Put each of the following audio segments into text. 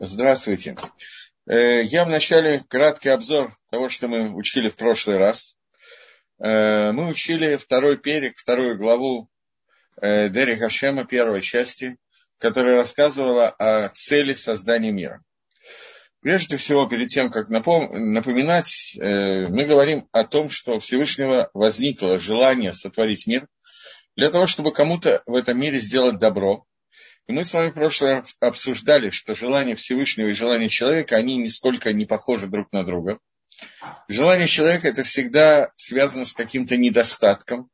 Здравствуйте. Э, я вначале краткий обзор того, что мы учили в прошлый раз. Э, мы учили второй перек, вторую главу э, Дери Хашема, первой части, которая рассказывала о цели создания мира. Прежде всего, перед тем, как напоминать, мы говорим о том, что у Всевышнего возникло желание сотворить мир для того, чтобы кому-то в этом мире сделать добро, и мы с вами в прошлый раз обсуждали, что желание Всевышнего и желание человека, они нисколько не похожи друг на друга. Желание человека – это всегда связано с каким-то недостатком,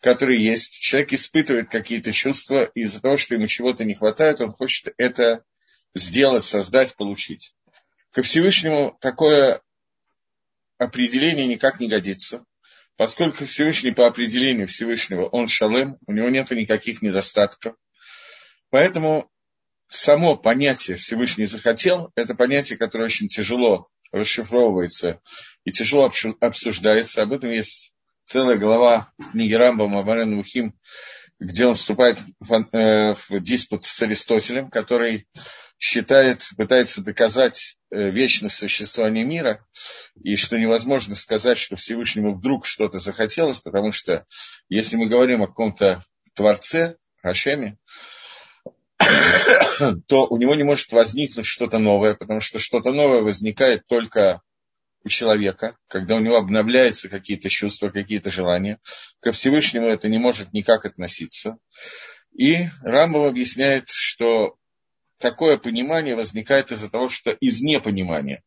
который есть. Человек испытывает какие-то чувства, и из-за того, что ему чего-то не хватает, он хочет это сделать, создать, получить. Ко Всевышнему такое определение никак не годится, поскольку Всевышний по определению Всевышнего, он шалем, у него нет никаких недостатков, Поэтому само понятие Всевышний захотел, это понятие, которое очень тяжело расшифровывается и тяжело обсуждается. Об этом есть целая глава книги Рамбама Абарен Мухим, где он вступает в, э, в диспут с Аристотелем, который считает, пытается доказать э, вечность существования мира, и что невозможно сказать, что Всевышнему вдруг что-то захотелось, потому что если мы говорим о каком-то Творце, Хашеме, то у него не может возникнуть что-то новое, потому что что-то новое возникает только у человека, когда у него обновляются какие-то чувства, какие-то желания. Ко Всевышнему это не может никак относиться. И Рамбов объясняет, что такое понимание возникает из-за того, что из непонимания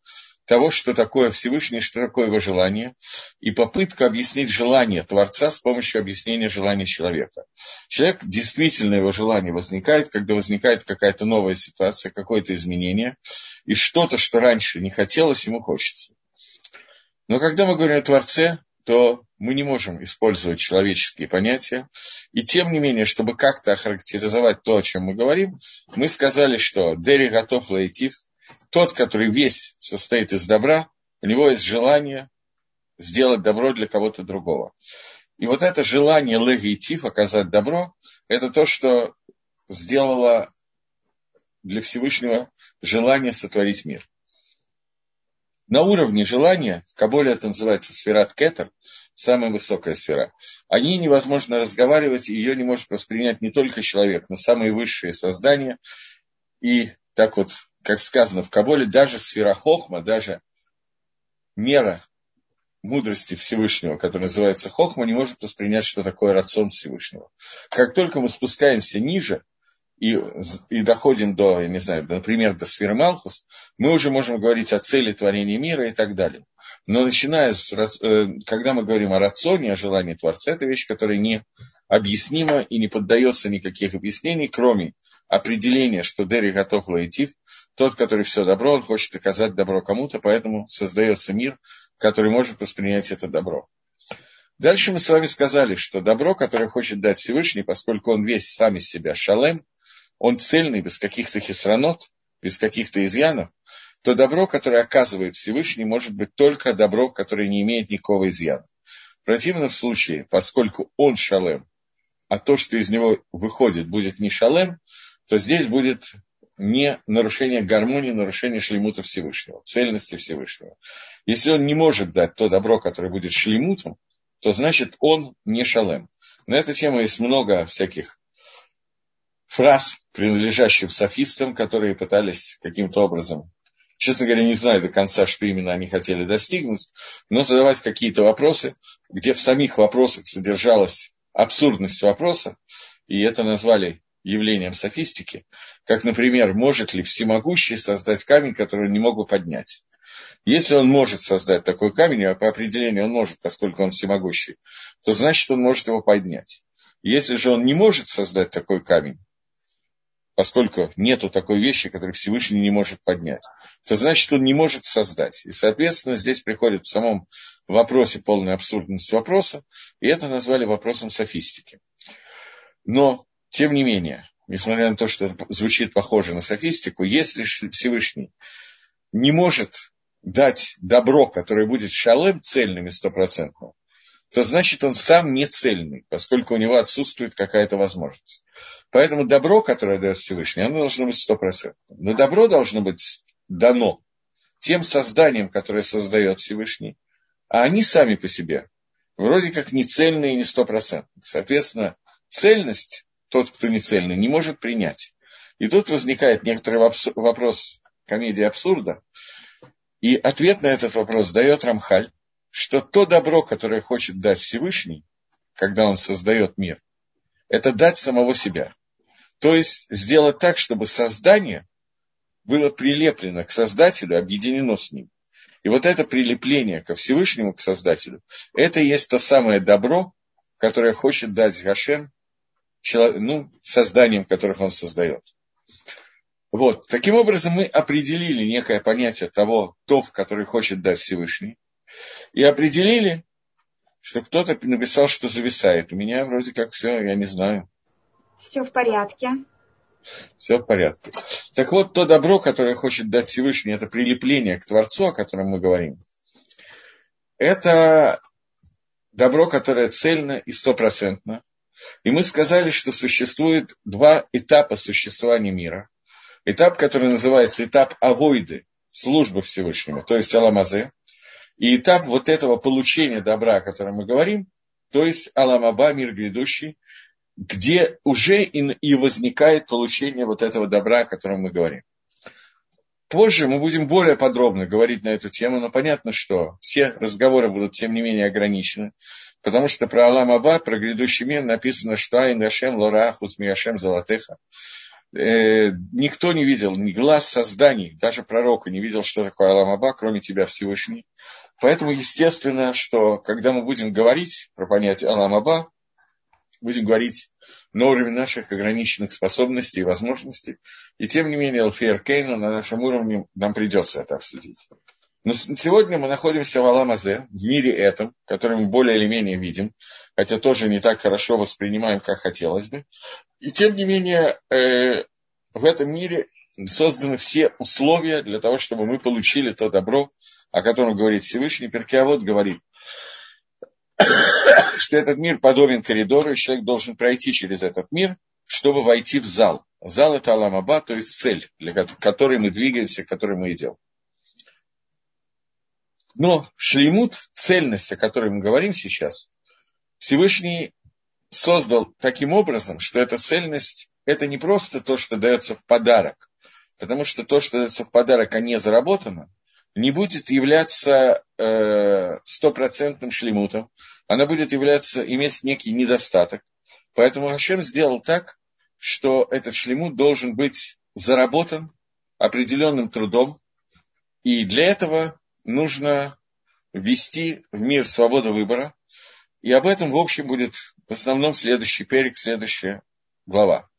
того, что такое Всевышний, что такое его желание, и попытка объяснить желание Творца с помощью объяснения желания человека. Человек, действительно его желание возникает, когда возникает какая-то новая ситуация, какое-то изменение, и что-то, что раньше не хотелось, ему хочется. Но когда мы говорим о Творце, то мы не можем использовать человеческие понятия. И тем не менее, чтобы как-то охарактеризовать то, о чем мы говорим, мы сказали, что Дери готов лаитив, тот, который весь состоит из добра, у него есть желание сделать добро для кого-то другого. И вот это желание легитив, оказать добро, это то, что сделало для Всевышнего желание сотворить мир. На уровне желания, в Каболе это называется сферат кетер, самая высокая сфера, о ней невозможно разговаривать, и ее не может воспринять не только человек, но самые высшие создания. И так вот как сказано в Каболе, даже сфера Хохма, даже мера мудрости Всевышнего, которая называется Хохма, не может воспринять, что такое рацион Всевышнего. Как только мы спускаемся ниже и, и доходим до, я не знаю, например, до сферы Малхус, мы уже можем говорить о цели творения мира и так далее. Но начиная с, э, когда мы говорим о рационе, о желании Творца, это вещь, которая не объяснима и не поддается никаких объяснений, кроме определения, что Дери готов лаитив, тот, который все добро, он хочет оказать добро кому-то, поэтому создается мир, который может воспринять это добро. Дальше мы с вами сказали, что добро, которое хочет дать Всевышний, поскольку он весь сам из себя шалем, он цельный, без каких-то хисранот, без каких-то изъянов, то добро, которое оказывает Всевышний, может быть только добро, которое не имеет никакого изъяна. В противном случае, поскольку он шалем, а то, что из него выходит, будет не шалем, то здесь будет не нарушение гармонии, нарушение шлемута Всевышнего, цельности Всевышнего. Если он не может дать то добро, которое будет шлемутом, то значит он не шалем. На эту тему есть много всяких фраз, принадлежащих софистам, которые пытались каким-то образом, честно говоря, не знаю до конца, что именно они хотели достигнуть, но задавать какие-то вопросы, где в самих вопросах содержалась абсурдность вопроса, и это назвали явлением софистики, как, например, может ли всемогущий создать камень, который он не мог бы поднять. Если он может создать такой камень, а по определению он может, поскольку он всемогущий, то значит он может его поднять. Если же он не может создать такой камень, поскольку нету такой вещи, которую Всевышний не может поднять, то значит он не может создать. И, соответственно, здесь приходит в самом вопросе полная абсурдность вопроса, и это назвали вопросом софистики. Но тем не менее, несмотря на то, что звучит похоже на софистику, если Всевышний не может дать добро, которое будет шалем цельным и стопроцентным, то значит он сам не цельный, поскольку у него отсутствует какая-то возможность. Поэтому добро, которое дает Всевышний, оно должно быть стопроцентным. Но добро должно быть дано тем созданием, которое создает Всевышний, а они сами по себе вроде как не цельные и не стопроцентные. Соответственно, цельность тот, кто не цельный, не может принять. И тут возникает некоторый вопрос комедии абсурда. И ответ на этот вопрос дает Рамхаль, что то добро, которое хочет дать Всевышний, когда он создает мир, это дать самого себя. То есть сделать так, чтобы создание было прилеплено к Создателю, объединено с ним. И вот это прилепление ко Всевышнему, к Создателю, это и есть то самое добро, которое хочет дать Гашем, ну, созданием, которых он создает. Вот. Таким образом, мы определили некое понятие того, то, который хочет дать Всевышний, и определили, что кто-то написал, что зависает. У меня вроде как все, я не знаю. Все в порядке. Все в порядке. Так вот, то добро, которое хочет дать Всевышний, это прилепление к Творцу, о котором мы говорим. Это добро, которое цельно и стопроцентно. И мы сказали, что существует два этапа существования мира. Этап, который называется этап авойды, службы Всевышнему, то есть Аламазе. И этап вот этого получения добра, о котором мы говорим, то есть Аламаба, мир грядущий, где уже и возникает получение вот этого добра, о котором мы говорим. Позже мы будем более подробно говорить на эту тему, но понятно, что все разговоры будут, тем не менее, ограничены, потому что про Алам Аба, про грядущий мир написано, что Айн Ашем Лора Хусмияшем Золотеха. Э, никто не видел, ни глаз созданий, даже пророка не видел, что такое Алам Аба, кроме тебя Всевышний. Поэтому, естественно, что когда мы будем говорить про понятие Алам Аба, будем говорить на уровне наших ограниченных способностей и возможностей. И тем не менее, Алфейр Кейна на нашем уровне нам придется это обсудить. Но сегодня мы находимся в Аламазе, в мире этом, который мы более или менее видим, хотя тоже не так хорошо воспринимаем, как хотелось бы. И тем не менее, э, в этом мире созданы все условия для того, чтобы мы получили то добро, о котором говорит Всевышний. Перкиавод говорит, что этот мир подобен коридору, и человек должен пройти через этот мир, чтобы войти в зал. Зал – это Аламаба, то есть цель, для которой мы двигаемся, к которой мы идем. Но шлеймут, цельность, о которой мы говорим сейчас, Всевышний создал таким образом, что эта цельность – это не просто то, что дается в подарок, потому что то, что дается в подарок, а не заработано, не будет являться э, стопроцентным э, шлемутом, она будет являться, иметь некий недостаток. Поэтому Хашем сделал так, что этот шлемут должен быть заработан определенным трудом, и для этого нужно ввести в мир свободу выбора, и об этом, в общем, будет в основном следующий перек, следующая глава.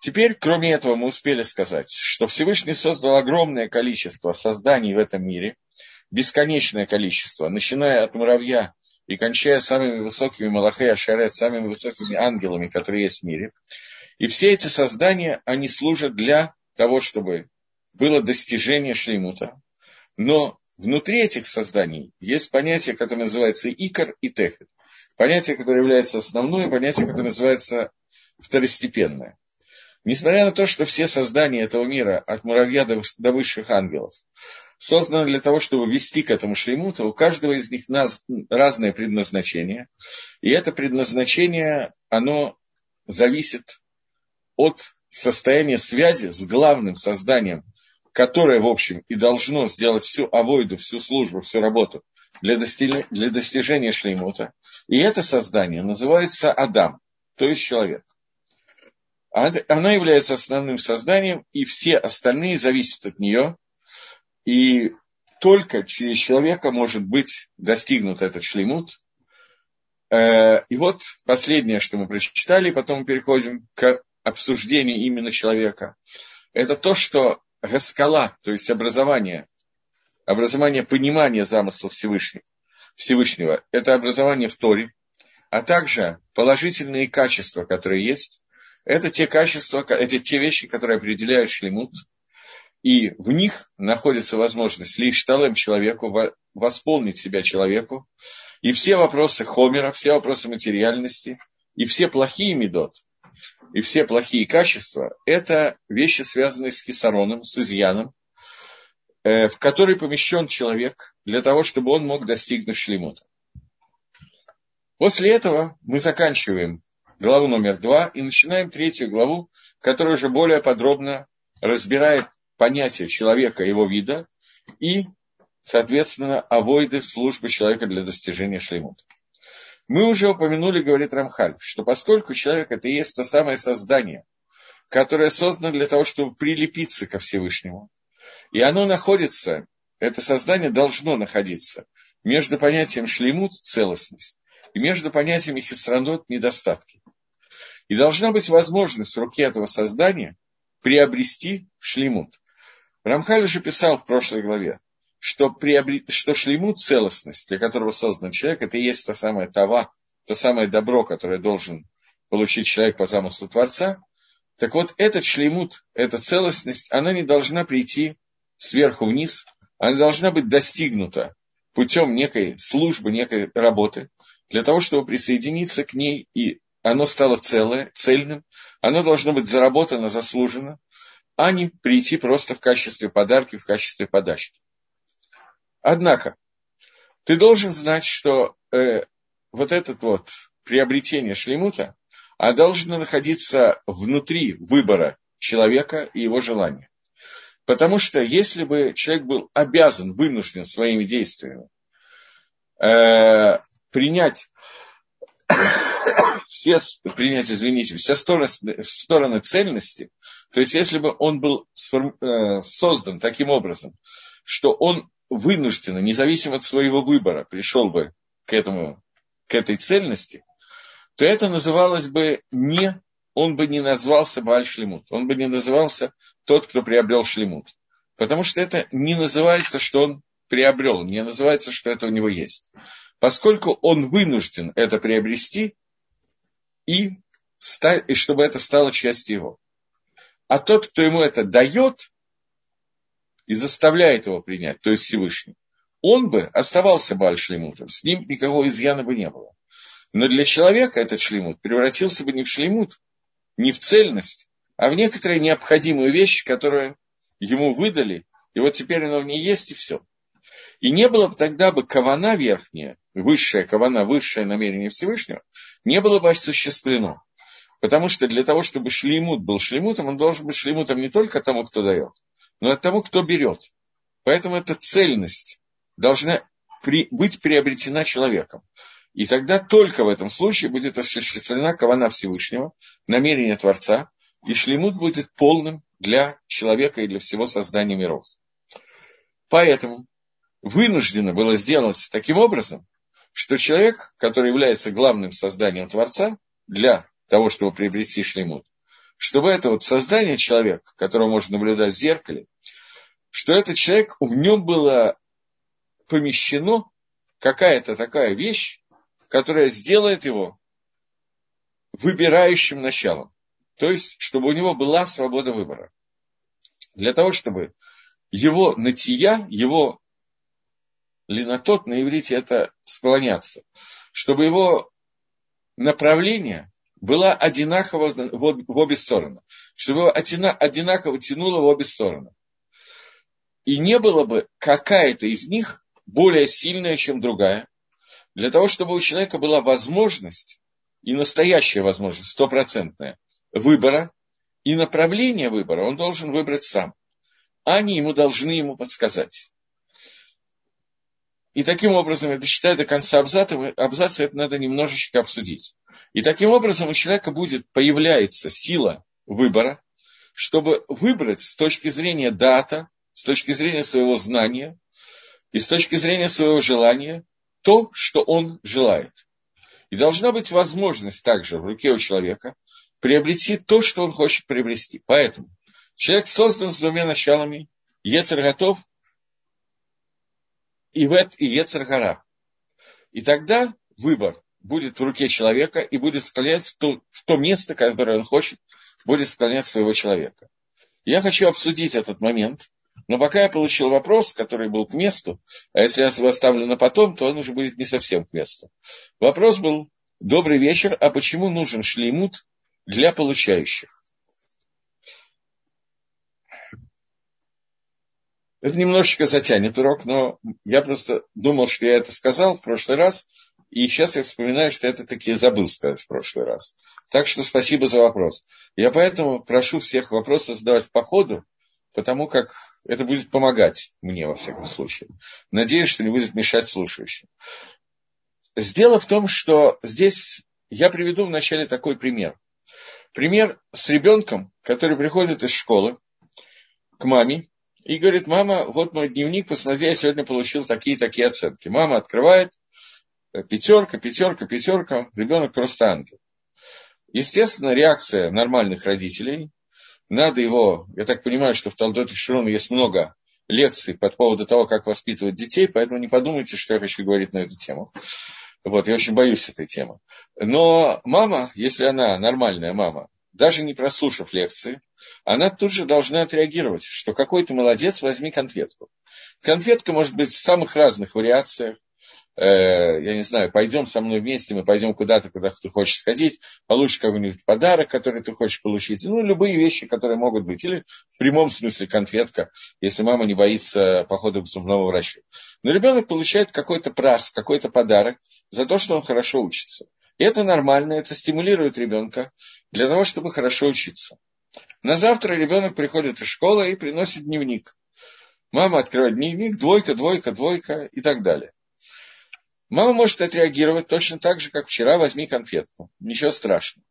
Теперь, кроме этого, мы успели сказать, что Всевышний создал огромное количество созданий в этом мире, бесконечное количество, начиная от муравья и кончая самыми высокими Малахей Ашарет, самыми высокими ангелами, которые есть в мире. И все эти создания, они служат для того, чтобы было достижение шлеймута. Но внутри этих созданий есть понятие, которое называется икор и техет. Понятие, которое является основное, понятие, которое называется второстепенное. Несмотря на то, что все создания этого мира, от муравья до, до высших ангелов, созданы для того, чтобы вести к этому шлеймуту, у каждого из них нас, разное предназначение. И это предназначение, оно зависит от состояния связи с главным созданием, которое, в общем, и должно сделать всю авойду, всю службу, всю работу для, дости- для достижения шлеймута. И это создание называется Адам, то есть человек. Она является основным созданием, и все остальные зависят от нее. И только через человека может быть достигнут этот шлемут. Э, и вот последнее, что мы прочитали, потом мы переходим к обсуждению именно человека. Это то, что раскала, то есть образование, образование понимания замысла Всевышнего, Всевышнего, это образование в Торе, а также положительные качества, которые есть, это те качества, это те вещи, которые определяют шлемут. И в них находится возможность лишь талем человеку, восполнить себя человеку. И все вопросы хомера, все вопросы материальности, и все плохие медот, и все плохие качества – это вещи, связанные с кисароном, с изъяном, э, в который помещен человек для того, чтобы он мог достигнуть шлемута. После этого мы заканчиваем главу номер два и начинаем третью главу, которая уже более подробно разбирает понятие человека, его вида и, соответственно, авойды службы человека для достижения шлемута. Мы уже упомянули, говорит Рамхаль, что поскольку человек это и есть то самое создание, которое создано для того, чтобы прилепиться ко Всевышнему, и оно находится, это создание должно находиться между понятием шлемут, целостность, и между понятиями хисранот, недостатки. И должна быть возможность в руке этого создания приобрести шлемут. Рамхаль уже писал в прошлой главе, что, приобрет, что шлемут целостность, для которого создан человек, это и есть то самое това, то самое добро, которое должен получить человек по замыслу Творца. Так вот, этот шлемут, эта целостность, она не должна прийти сверху вниз, она должна быть достигнута путем некой службы, некой работы, для того, чтобы присоединиться к ней, и оно стало целое, цельным, оно должно быть заработано, заслужено, а не прийти просто в качестве подарки, в качестве подачки. Однако, ты должен знать, что э, вот это вот приобретение шлемута, а должно находиться внутри выбора человека и его желания. Потому что если бы человек был обязан, вынужден своими действиями э, принять все, принять, извините, все стороны, стороны цельности, то есть если бы он был э, создан таким образом, что он вынужденно, независимо от своего выбора, пришел бы к, этому, к этой цельности, то это называлось бы не, он бы не назвался Бааль Шлемут, он бы не назывался тот, кто приобрел Шлемут. Потому что это не называется, что он приобрел, не называется, что это у него есть. Поскольку он вынужден это приобрести, и, и чтобы это стало частью его. А тот, кто ему это дает, и заставляет его принять, то есть Всевышний, он бы оставался Бальшлемутом, с ним никакого изъяна бы не было. Но для человека этот шлемут превратился бы не в шлемут, не в цельность, а в некоторые необходимую вещь, которую ему выдали, и вот теперь оно в ней есть, и все. И не было бы тогда бы кавана верхняя, высшая кавана, высшее намерение Всевышнего, не было бы осуществлено. Потому что для того, чтобы шлемут был шлемутом, он должен быть шлемутом не только тому, кто дает, но от того, кто берет. Поэтому эта цельность должна при, быть приобретена человеком. И тогда только в этом случае будет осуществлена кавана Всевышнего, намерение Творца, и шлемут будет полным для человека и для всего создания миров. Поэтому вынуждено было сделать таким образом, что человек, который является главным созданием Творца, для того, чтобы приобрести шлемут, чтобы это вот создание человека, которого можно наблюдать в зеркале, что этот человек, в нем было помещено какая-то такая вещь, которая сделает его выбирающим началом. То есть, чтобы у него была свобода выбора. Для того, чтобы его натия, его линотот на иврите это склоняться, чтобы его направление была одинаково в обе стороны, чтобы одинаково тянуло в обе стороны. И не было бы какая-то из них более сильная, чем другая, для того, чтобы у человека была возможность, и настоящая возможность, стопроцентная, выбора, и направление выбора он должен выбрать сам. А они ему должны ему подсказать. И таким образом, это считаю до конца абзаца, абзаца это надо немножечко обсудить. И таким образом у человека будет, появляется сила выбора, чтобы выбрать с точки зрения дата, с точки зрения своего знания и с точки зрения своего желания то, что он желает. И должна быть возможность также в руке у человека приобрести то, что он хочет приобрести. Поэтому человек создан с двумя началами. Ецер готов Ивет и Ецаргара. И тогда выбор будет в руке человека и будет склонять в то, в то место, которое он хочет, будет склонять своего человека. Я хочу обсудить этот момент, но пока я получил вопрос, который был к месту, а если я его оставлю на потом, то он уже будет не совсем к месту. Вопрос был, добрый вечер, а почему нужен шлеймут для получающих? Это немножечко затянет урок, но я просто думал, что я это сказал в прошлый раз, и сейчас я вспоминаю, что это таки забыл сказать в прошлый раз. Так что спасибо за вопрос. Я поэтому прошу всех вопросы задавать по ходу, потому как это будет помогать мне, во всяком случае. Надеюсь, что не будет мешать слушающим. Дело в том, что здесь я приведу вначале такой пример. Пример с ребенком, который приходит из школы к маме и говорит, мама, вот мой дневник, посмотри, я сегодня получил такие-такие оценки. Мама открывает, пятерка, пятерка, пятерка, ребенок просто ангел. Естественно, реакция нормальных родителей, надо его, я так понимаю, что в Талдоте Широна есть много лекций по поводу того, как воспитывать детей, поэтому не подумайте, что я хочу говорить на эту тему. Вот, я очень боюсь этой темы. Но мама, если она нормальная мама, даже не прослушав лекции, она тут же должна отреагировать, что какой ты молодец, возьми конфетку. Конфетка может быть в самых разных вариациях э, я не знаю, пойдем со мной вместе, мы пойдем куда-то, куда ты хочешь сходить, получишь какой-нибудь подарок, который ты хочешь получить, ну, любые вещи, которые могут быть, или в прямом смысле конфетка, если мама не боится похода к зубному врачу. Но ребенок получает какой-то прас, какой-то подарок за то, что он хорошо учится. Это нормально, это стимулирует ребенка для того, чтобы хорошо учиться. На завтра ребенок приходит из школы и приносит дневник. Мама открывает дневник, двойка, двойка, двойка и так далее. Мама может отреагировать точно так же, как вчера, возьми конфетку. Ничего страшного.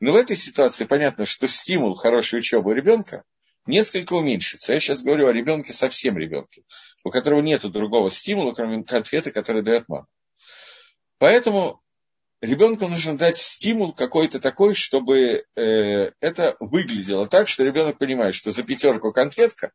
Но в этой ситуации понятно, что стимул хорошей учебы у ребенка несколько уменьшится. Я сейчас говорю о ребенке, совсем ребенке, у которого нет другого стимула, кроме конфеты, которую дает мама. Поэтому ребенку нужно дать стимул какой-то такой, чтобы э, это выглядело так, что ребенок понимает, что за пятерку конфетка,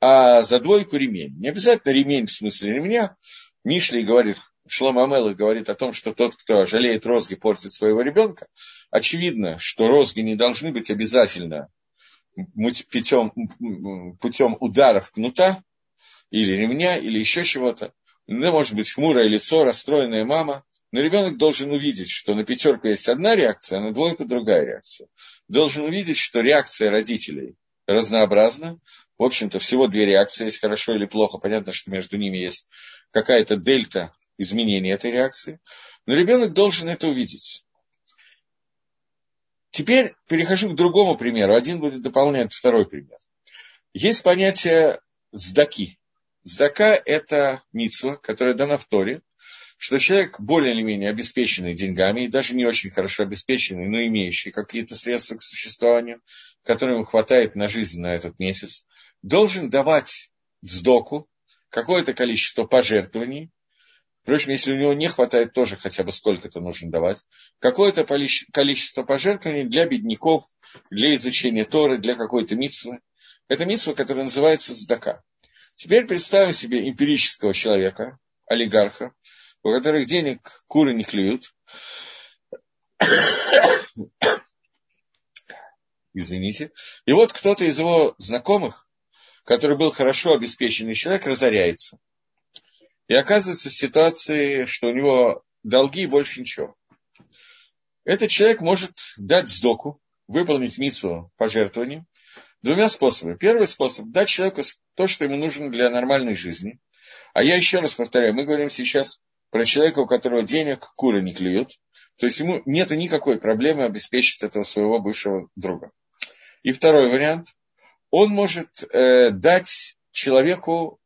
а за двойку ремень. Не обязательно ремень в смысле ремня. Мишли говорит, Шлома Амелах говорит о том, что тот, кто жалеет розги, портит своего ребенка, очевидно, что розги не должны быть обязательно путем, путем ударов кнута или ремня, или еще чего-то. Ну, может быть, хмурое лицо, расстроенная мама. Но ребенок должен увидеть, что на пятерку есть одна реакция, а на двойку другая реакция. Должен увидеть, что реакция родителей разнообразна. В общем-то, всего две реакции, есть хорошо или плохо. Понятно, что между ними есть какая-то дельта изменения этой реакции, но ребенок должен это увидеть. Теперь перехожу к другому примеру. Один будет дополнять второй пример. Есть понятие сдаки. Сдака – это митсва, которая дана в Торе, что человек более или менее обеспеченный деньгами, и даже не очень хорошо обеспеченный, но имеющий какие-то средства к существованию, которым хватает на жизнь на этот месяц, должен давать сдоку какое-то количество пожертвований Впрочем, если у него не хватает, тоже хотя бы сколько-то нужно давать. Какое-то количество пожертвований для бедняков, для изучения Торы, для какой-то митсвы. Это митсва, которая называется Здака. Теперь представим себе эмпирического человека, олигарха, у которых денег куры не клюют. Извините. И вот кто-то из его знакомых, который был хорошо обеспеченный человек, разоряется – и оказывается в ситуации, что у него долги и больше ничего. Этот человек может дать сдоку, выполнить митсу пожертвований двумя способами. Первый способ – дать человеку то, что ему нужно для нормальной жизни. А я еще раз повторяю, мы говорим сейчас про человека, у которого денег куры не клюют. То есть ему нет никакой проблемы обеспечить этого своего бывшего друга. И второй вариант. Он может э, дать человеку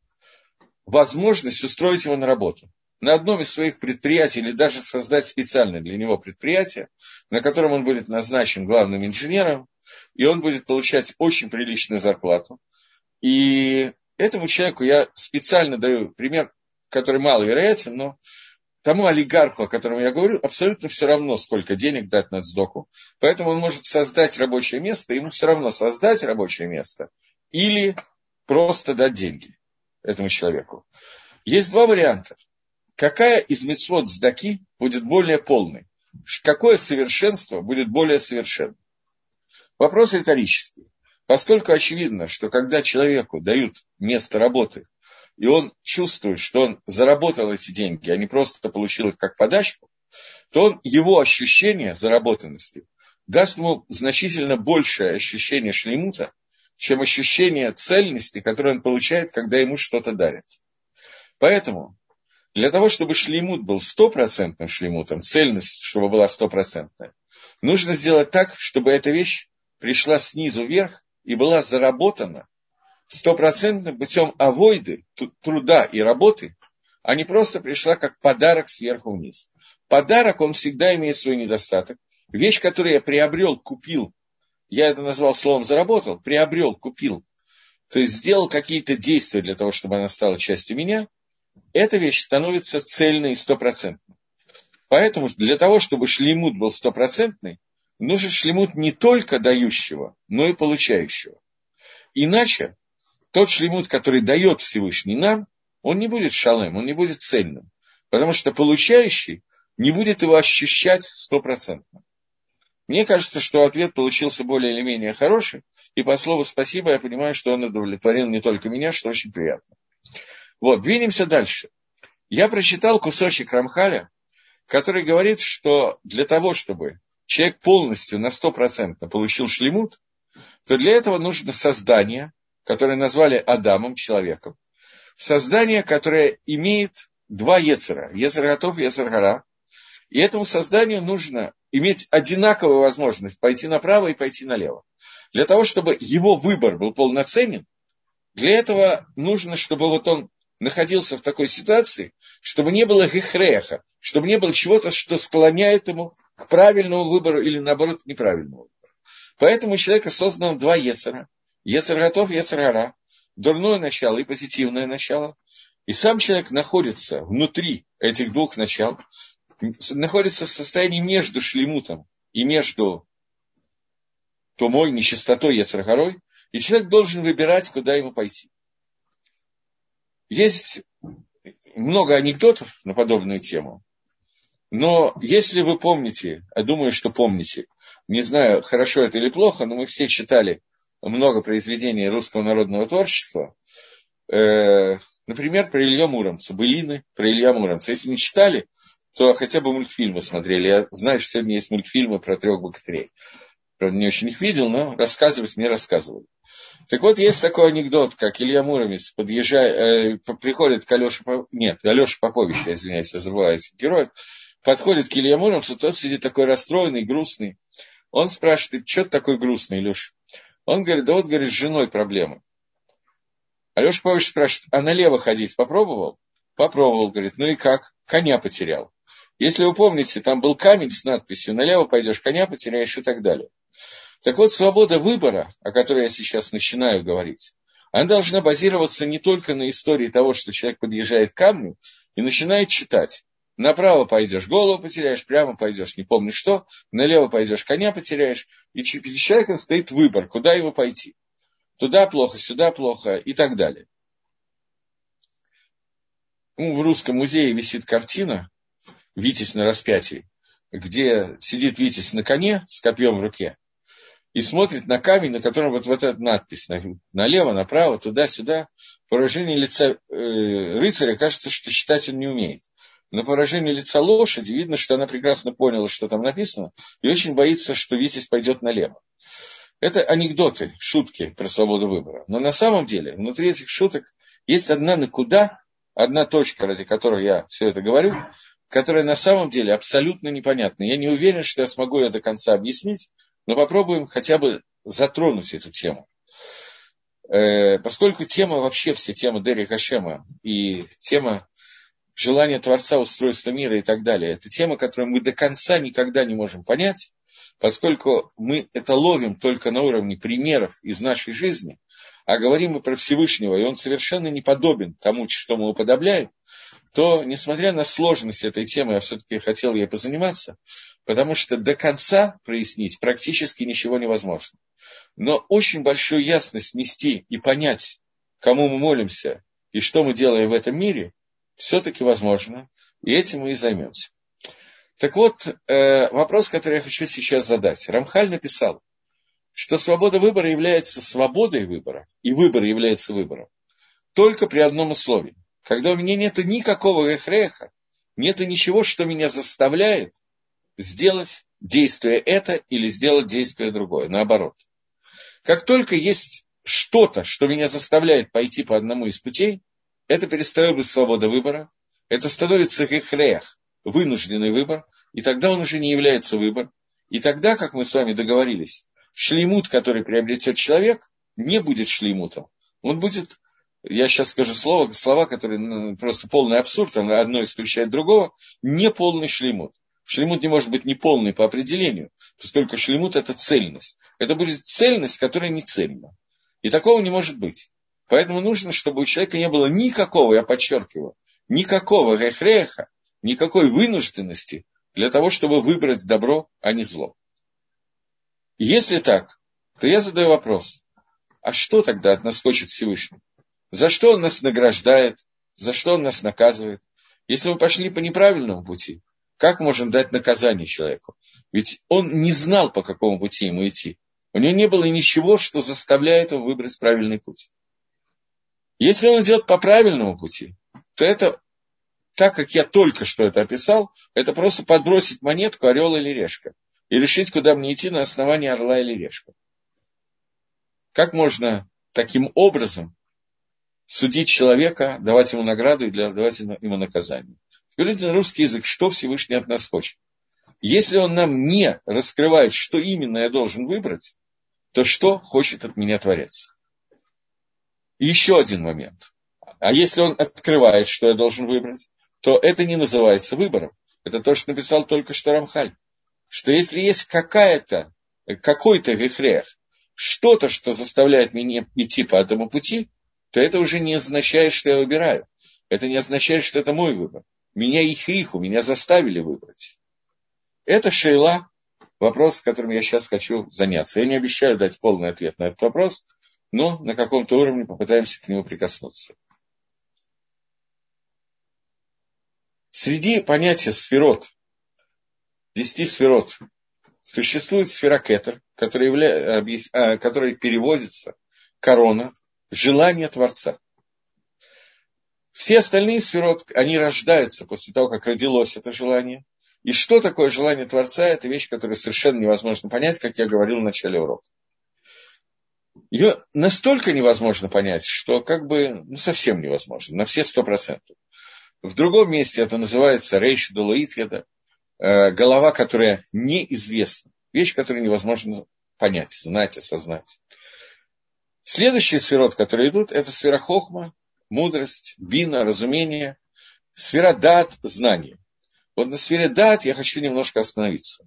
возможность устроить его на работу. На одном из своих предприятий или даже создать специальное для него предприятие, на котором он будет назначен главным инженером, и он будет получать очень приличную зарплату. И этому человеку я специально даю пример, который маловероятен, но тому олигарху, о котором я говорю, абсолютно все равно, сколько денег дать на сдоку. Поэтому он может создать рабочее место, ему все равно создать рабочее место или просто дать деньги этому человеку. Есть два варианта. Какая из мецвод сдаки будет более полной? Какое совершенство будет более совершенным? Вопрос риторический. Поскольку очевидно, что когда человеку дают место работы, и он чувствует, что он заработал эти деньги, а не просто получил их как подачку, то он, его ощущение заработанности даст ему значительно большее ощущение шлемута, чем ощущение цельности, которое он получает, когда ему что-то дарят. Поэтому для того, чтобы шлемут был стопроцентным шлемутом, цельность, чтобы была стопроцентная, нужно сделать так, чтобы эта вещь пришла снизу вверх и была заработана стопроцентным путем авойды, труда и работы, а не просто пришла как подарок сверху вниз. Подарок, он всегда имеет свой недостаток. Вещь, которую я приобрел, купил, я это назвал словом заработал, приобрел, купил, то есть сделал какие-то действия для того, чтобы она стала частью меня, эта вещь становится цельной и стопроцентной. Поэтому для того, чтобы шлемут был стопроцентный, нужен шлемут не только дающего, но и получающего. Иначе тот шлемут, который дает Всевышний нам, он не будет шалем, он не будет цельным. Потому что получающий не будет его ощущать стопроцентно. Мне кажется, что ответ получился более или менее хороший, и по слову спасибо я понимаю, что он удовлетворил не только меня, что очень приятно. Вот, двинемся дальше. Я прочитал кусочек Рамхаля, который говорит, что для того, чтобы человек полностью на 100% получил шлемут, то для этого нужно создание, которое назвали Адамом, человеком. Создание, которое имеет два Ецера, Ецер готов Ецер гора. И этому созданию нужно иметь одинаковую возможность пойти направо и пойти налево. Для того, чтобы его выбор был полноценен, для этого нужно, чтобы вот он находился в такой ситуации, чтобы не было гехреха, чтобы не было чего-то, что склоняет ему к правильному выбору или, наоборот, к неправильному выбору. Поэтому у человека создано два Ецера. Ецер готов, Ецер гора. Дурное начало и позитивное начало. И сам человек находится внутри этих двух начал, находится в состоянии между шлемутом и между тумой, нечистотой, Ецаргорой, и человек должен выбирать, куда ему пойти. Есть много анекдотов на подобную тему, но если вы помните, я думаю, что помните, не знаю, хорошо это или плохо, но мы все читали много произведений русского народного творчества, э, например, про Илья Муромца, былины про Илья Муромца. Если не читали, то хотя бы мультфильмы смотрели. Я знаю, что сегодня есть мультфильмы про трех богатырей. Правда, не очень их видел, но рассказывать мне рассказывали. Так вот, есть такой анекдот, как Илья Муромец подъезжает, э, приходит к Алёше, нет, Алёша Попович, извиняюсь, я забываю этих героев, подходит к Илье Муромцу, тот сидит такой расстроенный, грустный. Он спрашивает, что ты такой грустный, Илюш? Он говорит, да вот, говорит, с женой проблемы. Алеша Попович спрашивает, а налево ходить попробовал? Попробовал, говорит, ну и как? Коня потерял. Если вы помните, там был камень с надписью «Налево пойдешь, коня потеряешь» и так далее. Так вот, свобода выбора, о которой я сейчас начинаю говорить, она должна базироваться не только на истории того, что человек подъезжает к камню и начинает читать. Направо пойдешь, голову потеряешь, прямо пойдешь, не помню что, налево пойдешь, коня потеряешь, и перед человеком стоит выбор, куда ему пойти. Туда плохо, сюда плохо и так далее. Ну, в Русском музее висит картина Витязь на распятии, где сидит Витязь на коне с копьем в руке и смотрит на камень, на котором вот, вот эта надпись, налево, направо, туда-сюда. Поражение лица э, рыцаря кажется, что читать он не умеет. Но поражение лица лошади видно, что она прекрасно поняла, что там написано, и очень боится, что Витязь пойдет налево. Это анекдоты, шутки про свободу выбора. Но на самом деле внутри этих шуток есть одна накуда, одна точка, ради которой я все это говорю, которая на самом деле абсолютно непонятна. Я не уверен, что я смогу ее до конца объяснить, но попробуем хотя бы затронуть эту тему. Э, поскольку тема, вообще все темы Дери Хашема и тема желания Творца, устройства мира и так далее, это тема, которую мы до конца никогда не можем понять, поскольку мы это ловим только на уровне примеров из нашей жизни, а говорим мы про Всевышнего, и он совершенно не подобен тому, что мы уподобляем, то, несмотря на сложность этой темы, я все-таки хотел ей позаниматься, потому что до конца прояснить практически ничего невозможно. Но очень большую ясность нести и понять, кому мы молимся и что мы делаем в этом мире, все-таки возможно, и этим мы и займемся. Так вот, э, вопрос, который я хочу сейчас задать. Рамхаль написал, что свобода выбора является свободой выбора, и выбор является выбором, только при одном условии. Когда у меня нет никакого эхреха, нет ничего, что меня заставляет сделать действие это или сделать действие другое, наоборот. Как только есть что-то, что меня заставляет пойти по одному из путей, это перестает быть свобода выбора, это становится эхрех, вынужденный выбор, и тогда он уже не является выбором. И тогда, как мы с вами договорились, шлеймут, который приобретет человек, не будет шлеймутом. Он будет, я сейчас скажу слово, слова, которые ну, просто полный абсурд, одно исключает другого, не полный шлеймут. Шлемут не может быть неполный по определению, поскольку шлемут – это цельность. Это будет цельность, которая не цельна. И такого не может быть. Поэтому нужно, чтобы у человека не было никакого, я подчеркиваю, никакого рехреха, никакой вынужденности для того, чтобы выбрать добро, а не зло. Если так, то я задаю вопрос, а что тогда от нас хочет Всевышний? За что он нас награждает? За что он нас наказывает? Если мы пошли по неправильному пути, как можем дать наказание человеку? Ведь он не знал, по какому пути ему идти. У него не было ничего, что заставляет его выбрать правильный путь. Если он идет по правильному пути, то это, так как я только что это описал, это просто подбросить монетку орел или решка и решить, куда мне идти на основании орла или решка. Как можно таким образом судить человека, давать ему награду и давать ему наказание? Скажите на русский язык, что Всевышний от нас хочет. Если он нам не раскрывает, что именно я должен выбрать, то что хочет от меня Творец? И еще один момент. А если он открывает, что я должен выбрать, то это не называется выбором. Это то, что написал только что Рамхаль что если есть какая-то, какой-то вихрех, что-то, что заставляет меня идти по этому пути, то это уже не означает, что я выбираю. Это не означает, что это мой выбор. Меня их и их, у меня заставили выбрать. Это шейла, вопрос, которым я сейчас хочу заняться. Я не обещаю дать полный ответ на этот вопрос, но на каком-то уровне попытаемся к нему прикоснуться. Среди понятия сферот, десяти сферот существует сфера Кетер, которая, явля... а, переводится корона, желание Творца. Все остальные сферот, они рождаются после того, как родилось это желание. И что такое желание Творца, это вещь, которую совершенно невозможно понять, как я говорил в начале урока. Ее настолько невозможно понять, что как бы ну, совсем невозможно, на все сто процентов. В другом месте это называется рейш долуитхеда, Э, голова, которая неизвестна, вещь, которую невозможно понять, знать, осознать. Следующие сферот, которые идут, это сфера хохма, мудрость, бина, разумение, сфера дат, знание. Вот на сфере дат я хочу немножко остановиться.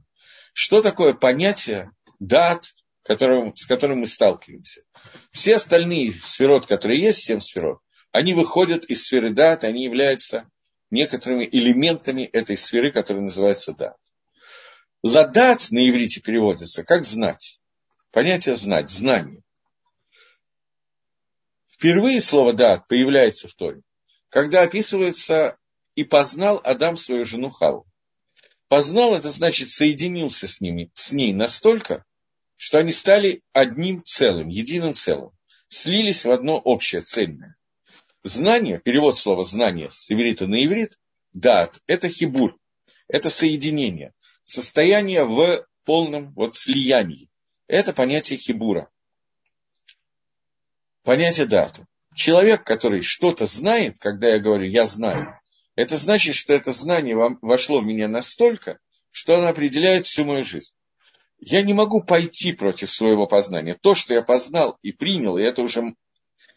Что такое понятие дат, которым, с которым мы сталкиваемся? Все остальные сферот, которые есть, семь сферот, они выходят из сферы дат, они являются некоторыми элементами этой сферы, которая называется дат. Ладат на иврите переводится как знать. Понятие знать, знание. Впервые слово дат появляется в Торе, когда описывается и познал Адам свою жену Хаву. Познал это значит соединился с ними, с ней настолько, что они стали одним целым, единым целым, слились в одно общее, цельное. Знание, перевод слова знание с иврита на иврит, дат, это хибур, это соединение, состояние в полном вот слиянии. Это понятие хибура. Понятие дата. Человек, который что-то знает, когда я говорю «я знаю», это значит, что это знание вошло в меня настолько, что оно определяет всю мою жизнь. Я не могу пойти против своего познания. То, что я познал и принял, это уже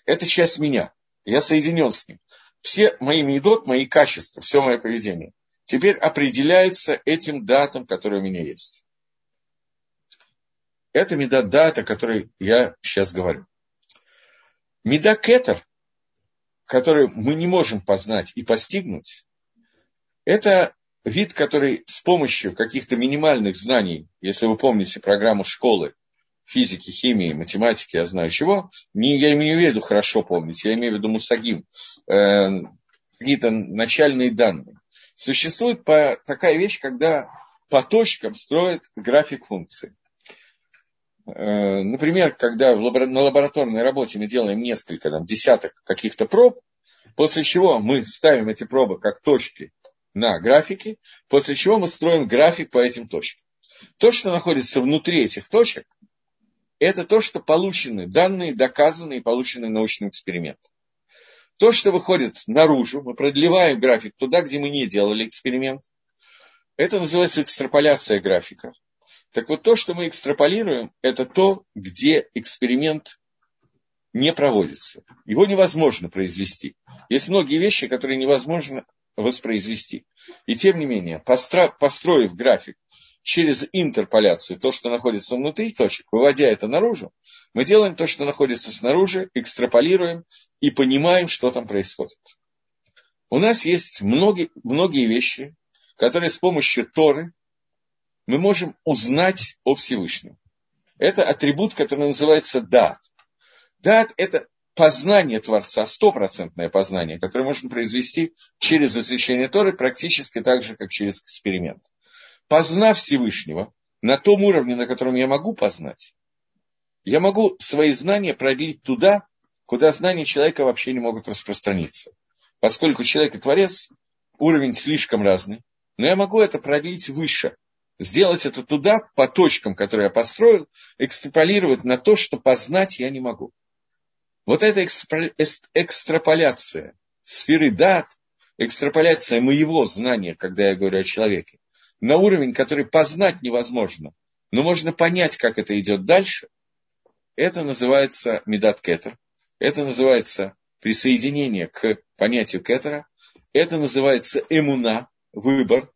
это часть меня я соединен с ним. Все мои медот, мои качества, все мое поведение теперь определяется этим датом, который у меня есть. Это меда дата, о которой я сейчас говорю. Меда кетер, который мы не можем познать и постигнуть, это вид, который с помощью каких-то минимальных знаний, если вы помните программу школы, физики, химии, математики, я знаю чего, не, я имею в виду хорошо помнить, я имею в виду мусагим, э, какие-то начальные данные. Существует по, такая вещь, когда по точкам строят график функции. э, например, когда на лабораторной работе мы делаем несколько, там, десяток каких-то проб, после чего мы ставим эти пробы как точки на графике, после чего мы строим график по этим точкам. То, что находится внутри этих точек, это то, что получены данные, доказанные и полученные научным экспериментом. То, что выходит наружу, мы продлеваем график туда, где мы не делали эксперимент. Это называется экстраполяция графика. Так вот, то, что мы экстраполируем, это то, где эксперимент не проводится. Его невозможно произвести. Есть многие вещи, которые невозможно воспроизвести. И тем не менее, построив график через интерполяцию, то, что находится внутри точек, выводя это наружу, мы делаем то, что находится снаружи, экстраполируем и понимаем, что там происходит. У нас есть многие, многие вещи, которые с помощью Торы мы можем узнать о Всевышнем. Это атрибут, который называется дат. Дат – это познание Творца, стопроцентное познание, которое можно произвести через изучение Торы практически так же, как через эксперимент познав Всевышнего на том уровне, на котором я могу познать, я могу свои знания продлить туда, куда знания человека вообще не могут распространиться. Поскольку человек и творец, уровень слишком разный, но я могу это продлить выше, сделать это туда, по точкам, которые я построил, экстраполировать на то, что познать я не могу. Вот эта экстраполяция сферы дат, экстраполяция моего знания, когда я говорю о человеке, на уровень, который познать невозможно, но можно понять, как это идет дальше, это называется медат кетер, это называется присоединение к понятию кетера, это называется эмуна, выбор.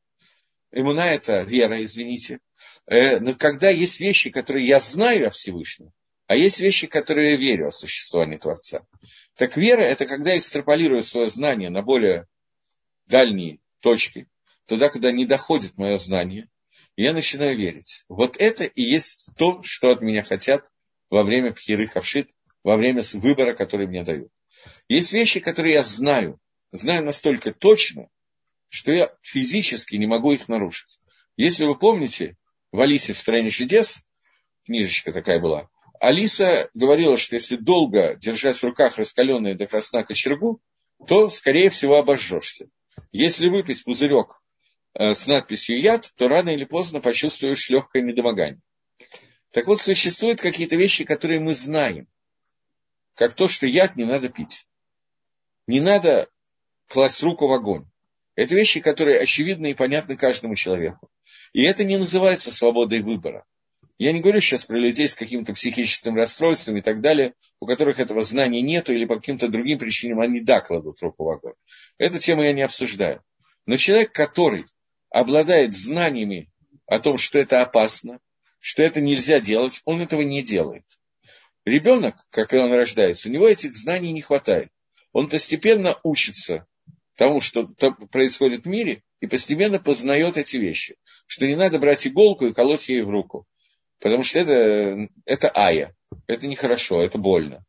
Эмуна – это вера, извините. Э, когда есть вещи, которые я знаю о Всевышнем, а есть вещи, которые я верю о существовании Творца. Так вера – это когда я экстраполирую свое знание на более дальние точки, туда, куда не доходит мое знание, и я начинаю верить. Вот это и есть то, что от меня хотят во время пхиры хавшит, во время выбора, который мне дают. Есть вещи, которые я знаю, знаю настолько точно, что я физически не могу их нарушить. Если вы помните, в Алисе в «Стране чудес», книжечка такая была, Алиса говорила, что если долго держать в руках раскаленные до красна кочергу, то, скорее всего, обожжешься. Если выпить пузырек Э, с надписью «яд», то рано или поздно почувствуешь легкое недомогание. Так вот, существуют какие-то вещи, которые мы знаем. Как то, что яд не надо пить. Не надо класть руку в огонь. Это вещи, которые очевидны и понятны каждому человеку. И это не называется свободой выбора. Я не говорю сейчас про людей с каким-то психическим расстройством и так далее, у которых этого знания нету или по каким-то другим причинам они да кладут руку в огонь. Эту тему я не обсуждаю. Но человек, который обладает знаниями о том, что это опасно, что это нельзя делать, он этого не делает. Ребенок, как он рождается, у него этих знаний не хватает. Он постепенно учится тому, что происходит в мире, и постепенно познает эти вещи. Что не надо брать иголку и колоть ей в руку. Потому что это, это ая. Это нехорошо, это больно.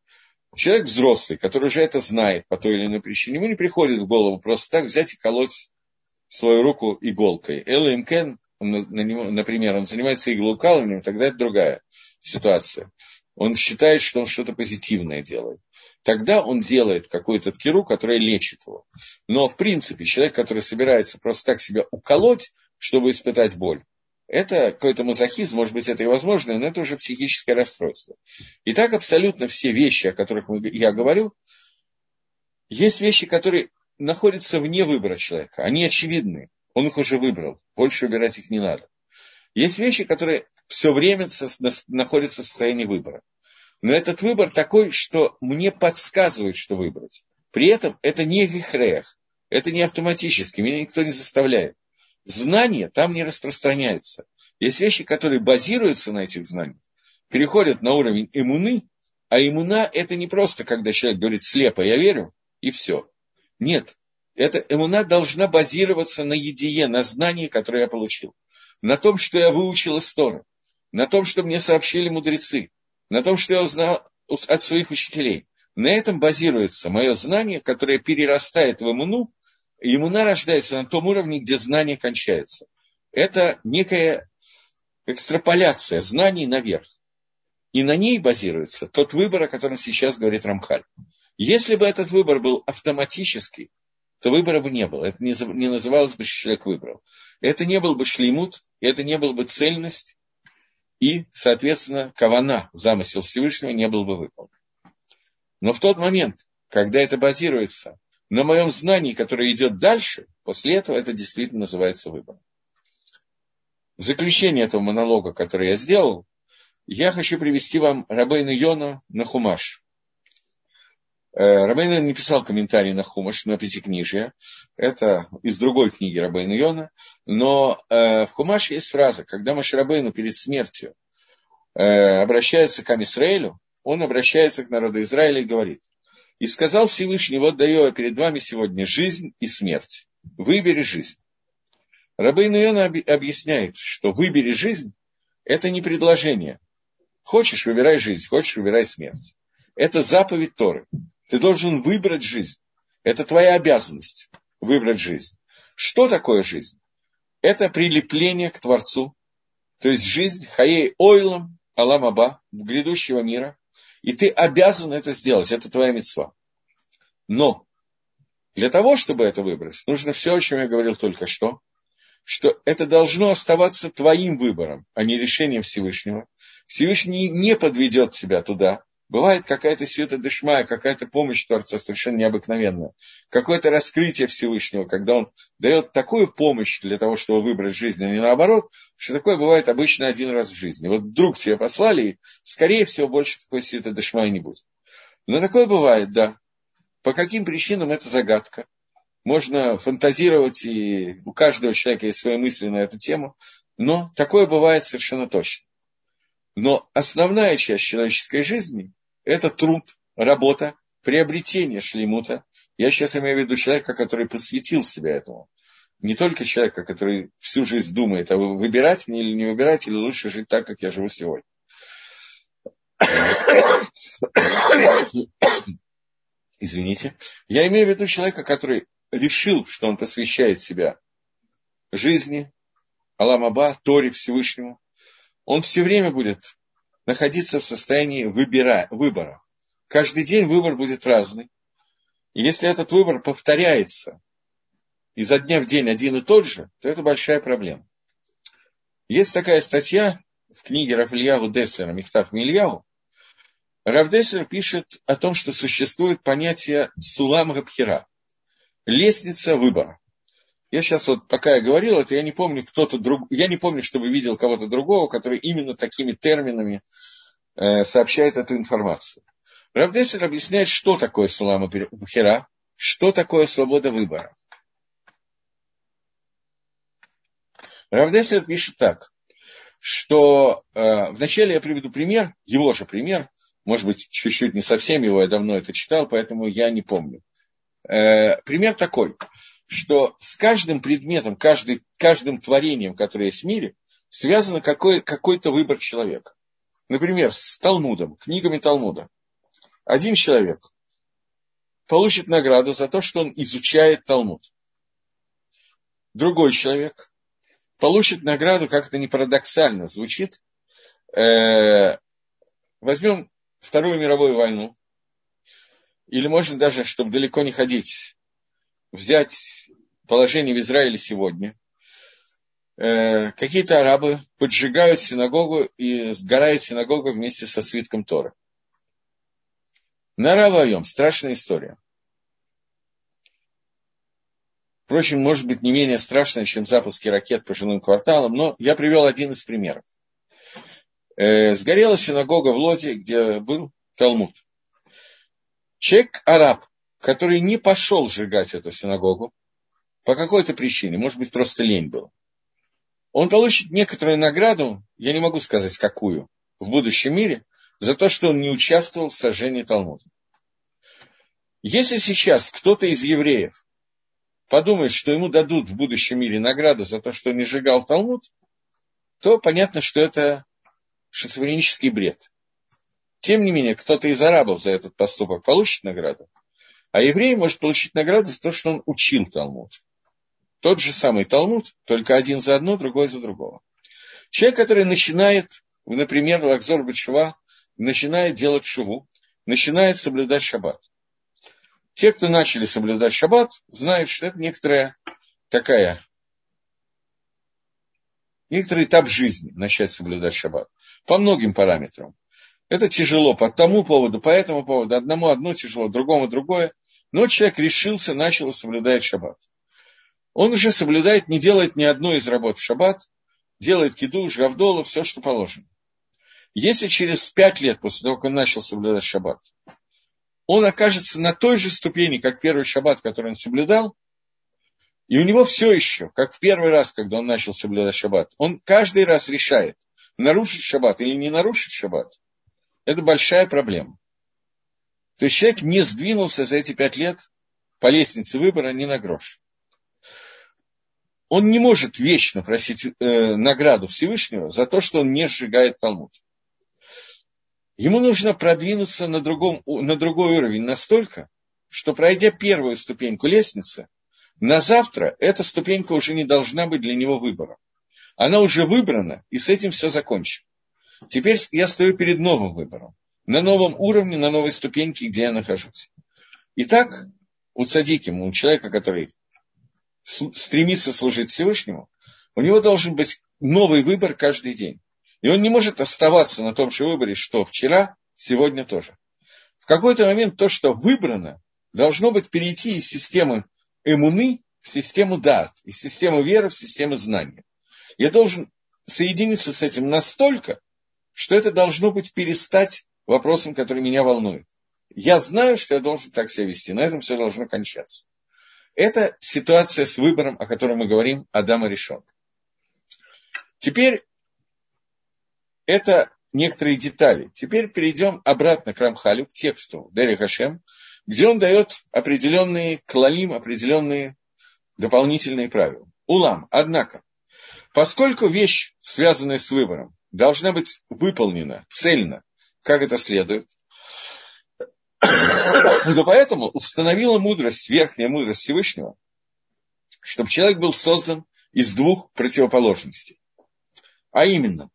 Человек взрослый, который уже это знает по той или иной причине, ему не приходит в голову просто так взять и колоть свою руку иголкой. Элла Имкен, например, он занимается иглоукалыванием, тогда это другая ситуация. Он считает, что он что-то позитивное делает. Тогда он делает какую-то ткиру, которая лечит его. Но, в принципе, человек, который собирается просто так себя уколоть, чтобы испытать боль, это какой-то мазохизм, может быть, это и возможно, но это уже психическое расстройство. И так абсолютно все вещи, о которых я говорю, есть вещи, которые находятся вне выбора человека. Они очевидны. Он их уже выбрал. Больше выбирать их не надо. Есть вещи, которые все время находятся в состоянии выбора. Но этот выбор такой, что мне подсказывают, что выбрать. При этом это не гехрех, это не автоматически, меня никто не заставляет. Знание там не распространяется. Есть вещи, которые базируются на этих знаниях, переходят на уровень иммуны, а иммуна – это не просто, когда человек говорит слепо «я верю» и все. Нет, эта эмуна должна базироваться на едие, на знании, которое я получил. На том, что я выучил из Торы. На том, что мне сообщили мудрецы. На том, что я узнал от своих учителей. На этом базируется мое знание, которое перерастает в иммуну, иммуна рождается на том уровне, где знание кончается. Это некая экстраполяция знаний наверх. И на ней базируется тот выбор, о котором сейчас говорит Рамхаль. Если бы этот выбор был автоматический, то выбора бы не было. Это не, не называлось бы человек выбрал. Это не был бы шлеймут, это не был бы цельность, и, соответственно, кавана, замысел Всевышнего, не был бы выполнен. Но в тот момент, когда это базируется на моем знании, которое идет дальше, после этого это действительно называется выбором. В заключение этого монолога, который я сделал, я хочу привести вам Рабейну Йона на Хумаш. Э, Рабейн не писал комментарий на Хумаш, на Пятикнижие. Это из другой книги Рабейна Йона. Но э, в Хумаш есть фраза, когда Маширабейну перед смертью э, обращается к Амисраэлю, он обращается к народу Израиля и говорит, «И сказал Всевышний, вот даю я перед вами сегодня жизнь и смерть. Выбери жизнь». Рабейн Йона объясняет, что «выбери жизнь» – это не предложение. Хочешь – выбирай жизнь, хочешь – выбирай смерть. Это заповедь Торы. Ты должен выбрать жизнь. Это твоя обязанность выбрать жизнь. Что такое жизнь? Это прилепление к Творцу, то есть жизнь хаей ойлом аламаба, грядущего мира, и ты обязан это сделать, это твоя мецва. Но для того, чтобы это выбрать, нужно все, о чем я говорил только что, что это должно оставаться твоим выбором, а не решением Всевышнего. Всевышний не подведет тебя туда, Бывает какая-то света дышмая, какая-то помощь Творца совершенно необыкновенная. Какое-то раскрытие Всевышнего, когда он дает такую помощь для того, чтобы выбрать жизнь, а не наоборот, что такое бывает обычно один раз в жизни. Вот вдруг тебе послали, и, скорее всего, больше такой света дышмая не будет. Но такое бывает, да. По каким причинам это загадка. Можно фантазировать, и у каждого человека есть свои мысли на эту тему, но такое бывает совершенно точно. Но основная часть человеческой жизни это труд, работа, приобретение шлемута. Я сейчас имею в виду человека, который посвятил себя этому. Не только человека, который всю жизнь думает, а выбирать мне или не выбирать, или лучше жить так, как я живу сегодня. Извините. Я имею в виду человека, который решил, что он посвящает себя жизни, Аламаба, Торе Всевышнему. Он все время будет находиться в состоянии выбира, выбора. Каждый день выбор будет разный. И если этот выбор повторяется изо дня в день один и тот же, то это большая проблема. Есть такая статья в книге Рафильяху Деслера «Михтав Мильяху». Раф Деслер пишет о том, что существует понятие сулам рабхира – лестница выбора. Я сейчас вот, пока я говорил это, я не помню кто-то друг, я не помню, чтобы видел кого-то другого, который именно такими терминами э, сообщает эту информацию. Равдесер объясняет, что такое Сулама Бухера, что такое свобода выбора. Равдесер пишет так, что э, вначале я приведу пример, его же пример, может быть, чуть-чуть не совсем его, я давно это читал, поэтому я не помню. Э, пример такой – что с каждым предметом, каждый, каждым творением, которое есть в мире, связан какой, какой-то выбор человека. Например, с Талмудом, книгами Талмуда. Один человек получит награду за то, что он изучает Талмуд. Другой человек получит награду, как это не парадоксально звучит. Э, возьмем Вторую мировую войну. Или можно даже, чтобы далеко не ходить, взять положение в Израиле сегодня, э, какие-то арабы поджигают синагогу и сгорает синагога вместе со свитком Торы. На Равайом страшная история. Впрочем, может быть, не менее страшная, чем запуски ракет по жилым кварталам, но я привел один из примеров. Э, сгорела синагога в Лоде, где был Талмуд. Человек араб который не пошел сжигать эту синагогу по какой-то причине, может быть, просто лень был, он получит некоторую награду, я не могу сказать какую, в будущем мире, за то, что он не участвовал в сожжении Талмуда. Если сейчас кто-то из евреев подумает, что ему дадут в будущем мире награду за то, что он не сжигал Талмуд, то понятно, что это шизофренический бред. Тем не менее, кто-то из арабов за этот поступок получит награду, а еврей может получить награду за то, что он учил Талмуд. Тот же самый Талмуд, только один за одно, другой за другого. Человек, который начинает, например, Лакзор Бачува, начинает делать шуву, начинает соблюдать шаббат. Те, кто начали соблюдать шаббат, знают, что это некоторая такая, некоторый этап жизни начать соблюдать шаббат. По многим параметрам. Это тяжело по тому поводу, по этому поводу. Одному одно тяжело, другому другое. Но человек решился, начал соблюдать шаббат. Он уже соблюдает, не делает ни одной из работ в шаббат, делает киду, жавдолу, все, что положено. Если через пять лет после того, как он начал соблюдать шаббат, он окажется на той же ступени, как первый шаббат, который он соблюдал, и у него все еще, как в первый раз, когда он начал соблюдать шаббат, он каждый раз решает, нарушить шаббат или не нарушить шаббат. Это большая проблема. То есть человек не сдвинулся за эти пять лет по лестнице выбора ни на грош. Он не может вечно просить э, награду Всевышнего за то, что он не сжигает Талмуд. Ему нужно продвинуться на, другом, на другой уровень настолько, что пройдя первую ступеньку лестницы, на завтра эта ступенька уже не должна быть для него выбором. Она уже выбрана, и с этим все закончено. Теперь я стою перед новым выбором. На новом уровне, на новой ступеньке, где я нахожусь. Итак, у цадиким, у человека, который стремится служить Всевышнему, у него должен быть новый выбор каждый день. И он не может оставаться на том же выборе, что вчера, сегодня тоже. В какой-то момент то, что выбрано, должно быть перейти из системы эмуны в систему дат, из системы веры в систему знания. Я должен соединиться с этим настолько, что это должно быть перестать вопросом, который меня волнует. Я знаю, что я должен так себя вести, на этом все должно кончаться. Это ситуация с выбором, о котором мы говорим, Адама решен. Теперь это некоторые детали. Теперь перейдем обратно к Рамхалю, к тексту Дери Хашем, где он дает определенные клалим, определенные дополнительные правила. Улам, однако, поскольку вещь, связанная с выбором, должна быть выполнена цельно, как это следует. Но поэтому установила мудрость, верхняя мудрость Всевышнего, чтобы человек был создан из двух противоположностей. А именно,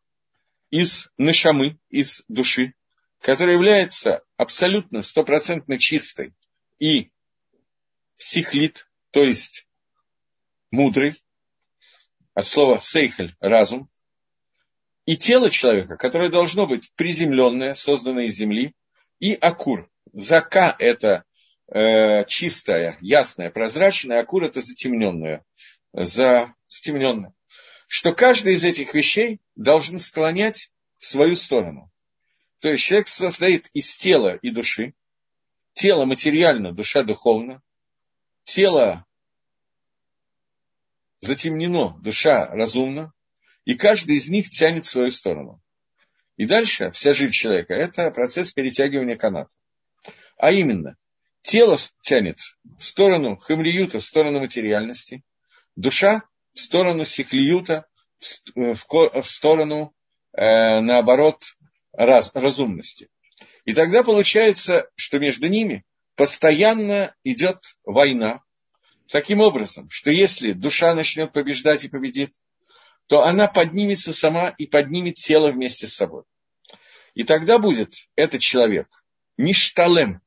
из нашамы, из души, которая является абсолютно стопроцентно чистой и сихлит, то есть мудрый, от слова сейхель – разум, и тело человека, которое должно быть приземленное, созданное из земли, и акур. Зака – это э, чистая, ясная, прозрачная, акур – это затемненное, за, затемненное. Что каждый из этих вещей должен склонять в свою сторону. То есть человек состоит из тела и души. Тело материально, душа духовно. Тело затемнено, душа разумна и каждый из них тянет в свою сторону. И дальше вся жизнь человека – это процесс перетягивания каната. А именно, тело тянет в сторону хамлиюта, в сторону материальности, душа в сторону сихлиюта, в сторону, э, наоборот, раз, разумности. И тогда получается, что между ними постоянно идет война. Таким образом, что если душа начнет побеждать и победит, то она поднимется сама и поднимет тело вместе с собой. И тогда будет этот человек ништалем,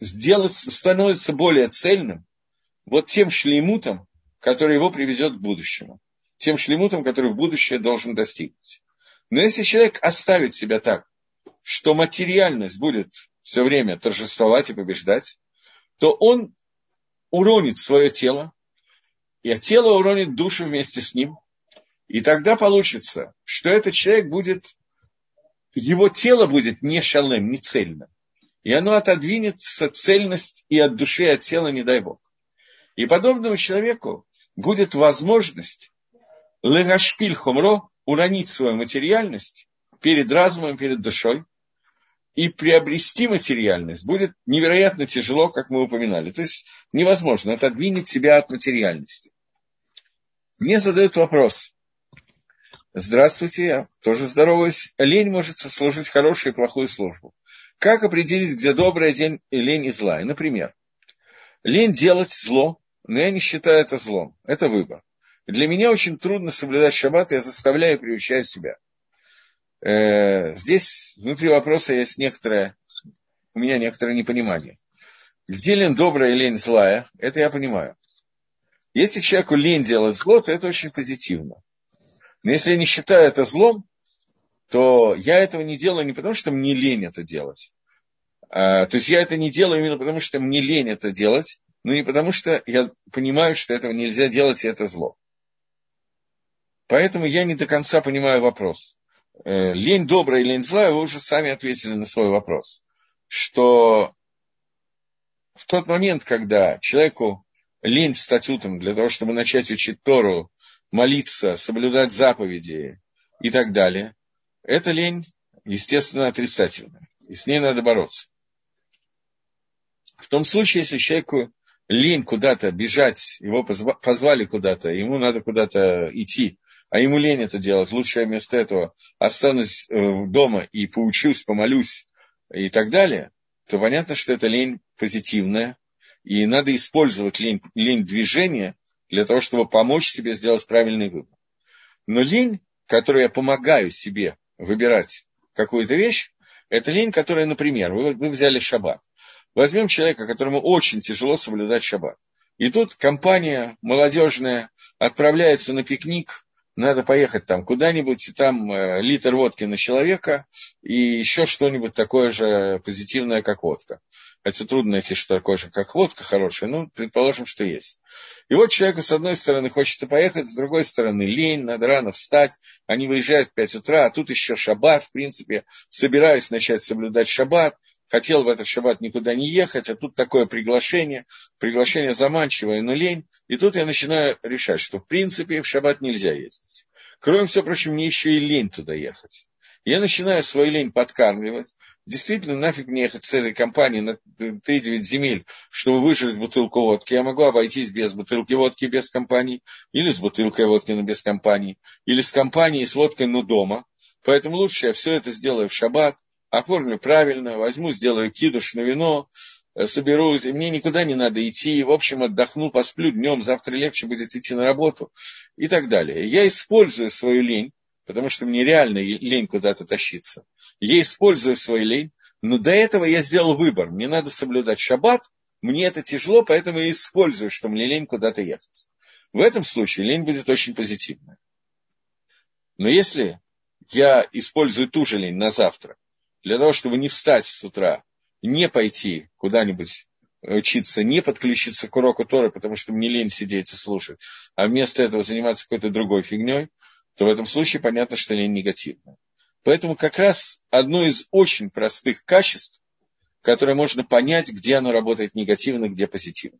сделать, становится более цельным вот тем шлемутом, который его приведет к будущему. Тем шлемутом, который в будущее должен достигнуть. Но если человек оставит себя так, что материальность будет все время торжествовать и побеждать, то он уронит свое тело, и тело уронит душу вместе с ним, и тогда получится, что этот человек будет, его тело будет не шалем, не цельно. И оно отодвинется цельность и от души, и от тела, не дай Бог. И подобному человеку будет возможность легашпиль хумро уронить свою материальность перед разумом, перед душой, и приобрести материальность будет невероятно тяжело, как мы упоминали. То есть невозможно отодвинуть себя от материальности. Мне задают вопрос, Здравствуйте, я тоже здороваюсь. Лень может сослужить хорошую и плохую службу. Как определить, где добрая день и лень и злая? Например, лень делать зло, но я не считаю это злом. Это выбор. Для меня очень трудно соблюдать шаббат, я заставляю и приучаю себя. э, здесь внутри вопроса есть некоторое, у меня некоторое непонимание. Где лень добрая и лень злая, это я понимаю. Если человеку лень делать зло, то это очень позитивно. Но если я не считаю это злом, то я этого не делаю не потому, что мне лень это делать. А, то есть я это не делаю именно потому, что мне лень это делать, но не потому, что я понимаю, что этого нельзя делать, и это зло. Поэтому я не до конца понимаю вопрос. Э, лень добрая и лень злая, вы уже сами ответили на свой вопрос. Что в тот момент, когда человеку лень встать утром для того, чтобы начать учить Тору, молиться, соблюдать заповеди и так далее, эта лень, естественно, отрицательная. И с ней надо бороться. В том случае, если человеку лень куда-то бежать, его позвали куда-то, ему надо куда-то идти, а ему лень это делать, лучше я вместо этого останусь э, дома и поучусь, помолюсь и так далее, то понятно, что это лень позитивная, и надо использовать лень, лень движения для того, чтобы помочь себе сделать правильный выбор. Но лень, которой я помогаю себе выбирать какую-то вещь, это лень, которая, например, вы, вы взяли шаббат. Возьмем человека, которому очень тяжело соблюдать шаббат. И тут компания молодежная отправляется на пикник надо поехать там куда-нибудь, и там э, литр водки на человека, и еще что-нибудь такое же позитивное, как водка. Хотя трудно найти, что такое же, как водка хорошая, ну, предположим, что есть. И вот человеку, с одной стороны, хочется поехать, с другой стороны, лень, надо рано встать, они выезжают в 5 утра, а тут еще шаббат, в принципе, собираюсь начать соблюдать шаббат, хотел в этот шаббат никуда не ехать, а тут такое приглашение, приглашение заманчивое, но лень. И тут я начинаю решать, что в принципе в шаббат нельзя ездить. Кроме всего прочего, мне еще и лень туда ехать. Я начинаю свою лень подкармливать. Действительно, нафиг мне ехать с этой компанией на 3-9 земель, чтобы выжить бутылку водки. Я могу обойтись без бутылки водки без компании, или с бутылкой водки, но без компании, или с компанией с водкой, но дома. Поэтому лучше я все это сделаю в шаббат, оформлю правильно, возьму, сделаю кидуш на вино, э, соберусь, и мне никуда не надо идти, в общем, отдохну, посплю днем, завтра легче будет идти на работу и так далее. Я использую свою лень, потому что мне реально лень куда-то тащиться. Я использую свою лень, но до этого я сделал выбор. Мне надо соблюдать шаббат, мне это тяжело, поэтому я использую, что мне лень куда-то ехать. В этом случае лень будет очень позитивная. Но если я использую ту же лень на завтра, для того, чтобы не встать с утра, не пойти куда-нибудь учиться, не подключиться к уроку Торы, потому что мне лень сидеть и слушать, а вместо этого заниматься какой-то другой фигней, то в этом случае понятно, что лень негативная. Поэтому как раз одно из очень простых качеств, которое можно понять, где оно работает негативно, где позитивно.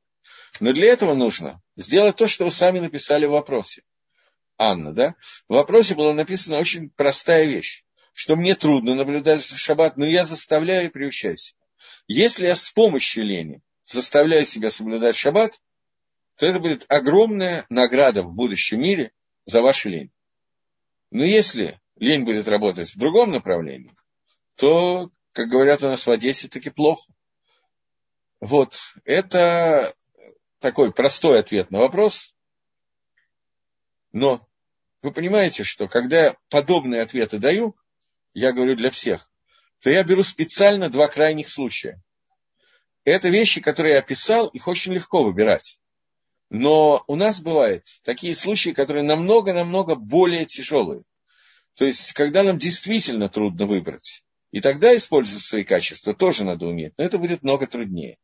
Но для этого нужно сделать то, что вы сами написали в вопросе. Анна, да? В вопросе была написана очень простая вещь что мне трудно наблюдать за шаббат, но я заставляю и приучаю себя. Если я с помощью лени заставляю себя соблюдать шаббат, то это будет огромная награда в будущем мире за вашу лень. Но если лень будет работать в другом направлении, то, как говорят у нас в Одессе, таки плохо. Вот, это такой простой ответ на вопрос. Но вы понимаете, что когда я подобные ответы даю, я говорю для всех, то я беру специально два крайних случая. Это вещи, которые я описал, их очень легко выбирать. Но у нас бывают такие случаи, которые намного-намного более тяжелые. То есть, когда нам действительно трудно выбрать. И тогда использовать свои качества тоже надо уметь, но это будет много труднее.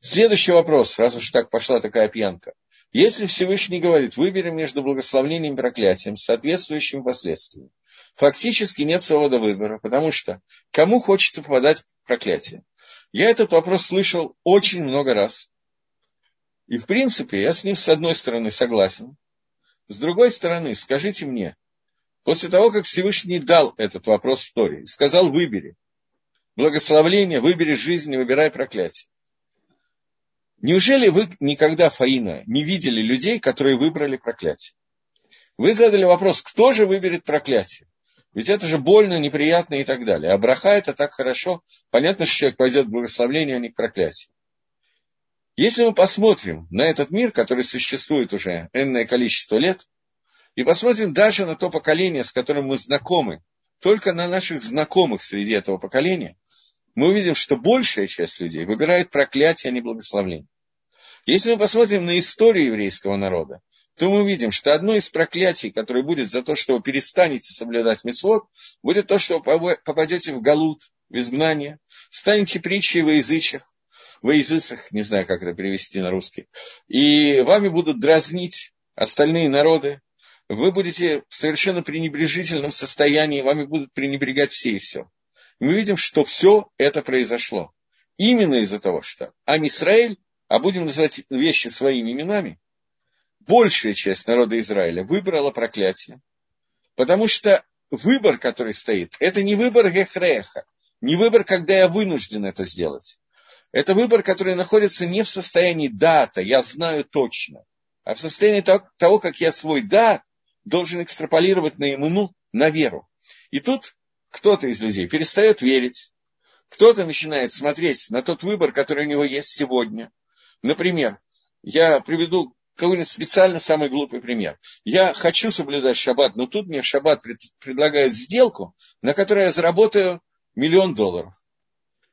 Следующий вопрос, раз уж так пошла такая пьянка. Если Всевышний говорит, выбери между благословением и проклятием с соответствующими последствиями, фактически нет свободы выбора, потому что кому хочется попадать в проклятие? Я этот вопрос слышал очень много раз. И, в принципе, я с ним, с одной стороны, согласен. С другой стороны, скажите мне, после того, как Всевышний дал этот вопрос в Торе, сказал, выбери благословление, выбери жизнь, не выбирай проклятие. Неужели вы никогда, Фаина, не видели людей, которые выбрали проклятие? Вы задали вопрос, кто же выберет проклятие? Ведь это же больно, неприятно и так далее. А браха это так хорошо. Понятно, что человек пойдет в благословение, а не к проклятию. Если мы посмотрим на этот мир, который существует уже энное количество лет, и посмотрим даже на то поколение, с которым мы знакомы, только на наших знакомых среди этого поколения, мы увидим, что большая часть людей выбирает проклятие, а не благословление. Если мы посмотрим на историю еврейского народа, то мы увидим, что одно из проклятий, которое будет за то, что вы перестанете соблюдать митцвот, будет то, что вы попадете в галут, в изгнание, станете притчей во язычах, во языцах, не знаю, как это перевести на русский, и вами будут дразнить остальные народы, вы будете в совершенно пренебрежительном состоянии, вами будут пренебрегать все и все. мы видим, что все это произошло. Именно из-за того, что Амисраэль, а будем называть вещи своими именами, большая часть народа Израиля выбрала проклятие. Потому что выбор, который стоит, это не выбор Гехреха, не выбор, когда я вынужден это сделать. Это выбор, который находится не в состоянии дата, я знаю точно, а в состоянии того, как я свой дат должен экстраполировать на иммуну, на веру. И тут кто-то из людей перестает верить, кто-то начинает смотреть на тот выбор, который у него есть сегодня. Например, я приведу какой-нибудь специально самый глупый пример. Я хочу соблюдать шаббат, но тут мне шаббат предлагает сделку, на которой я заработаю миллион долларов.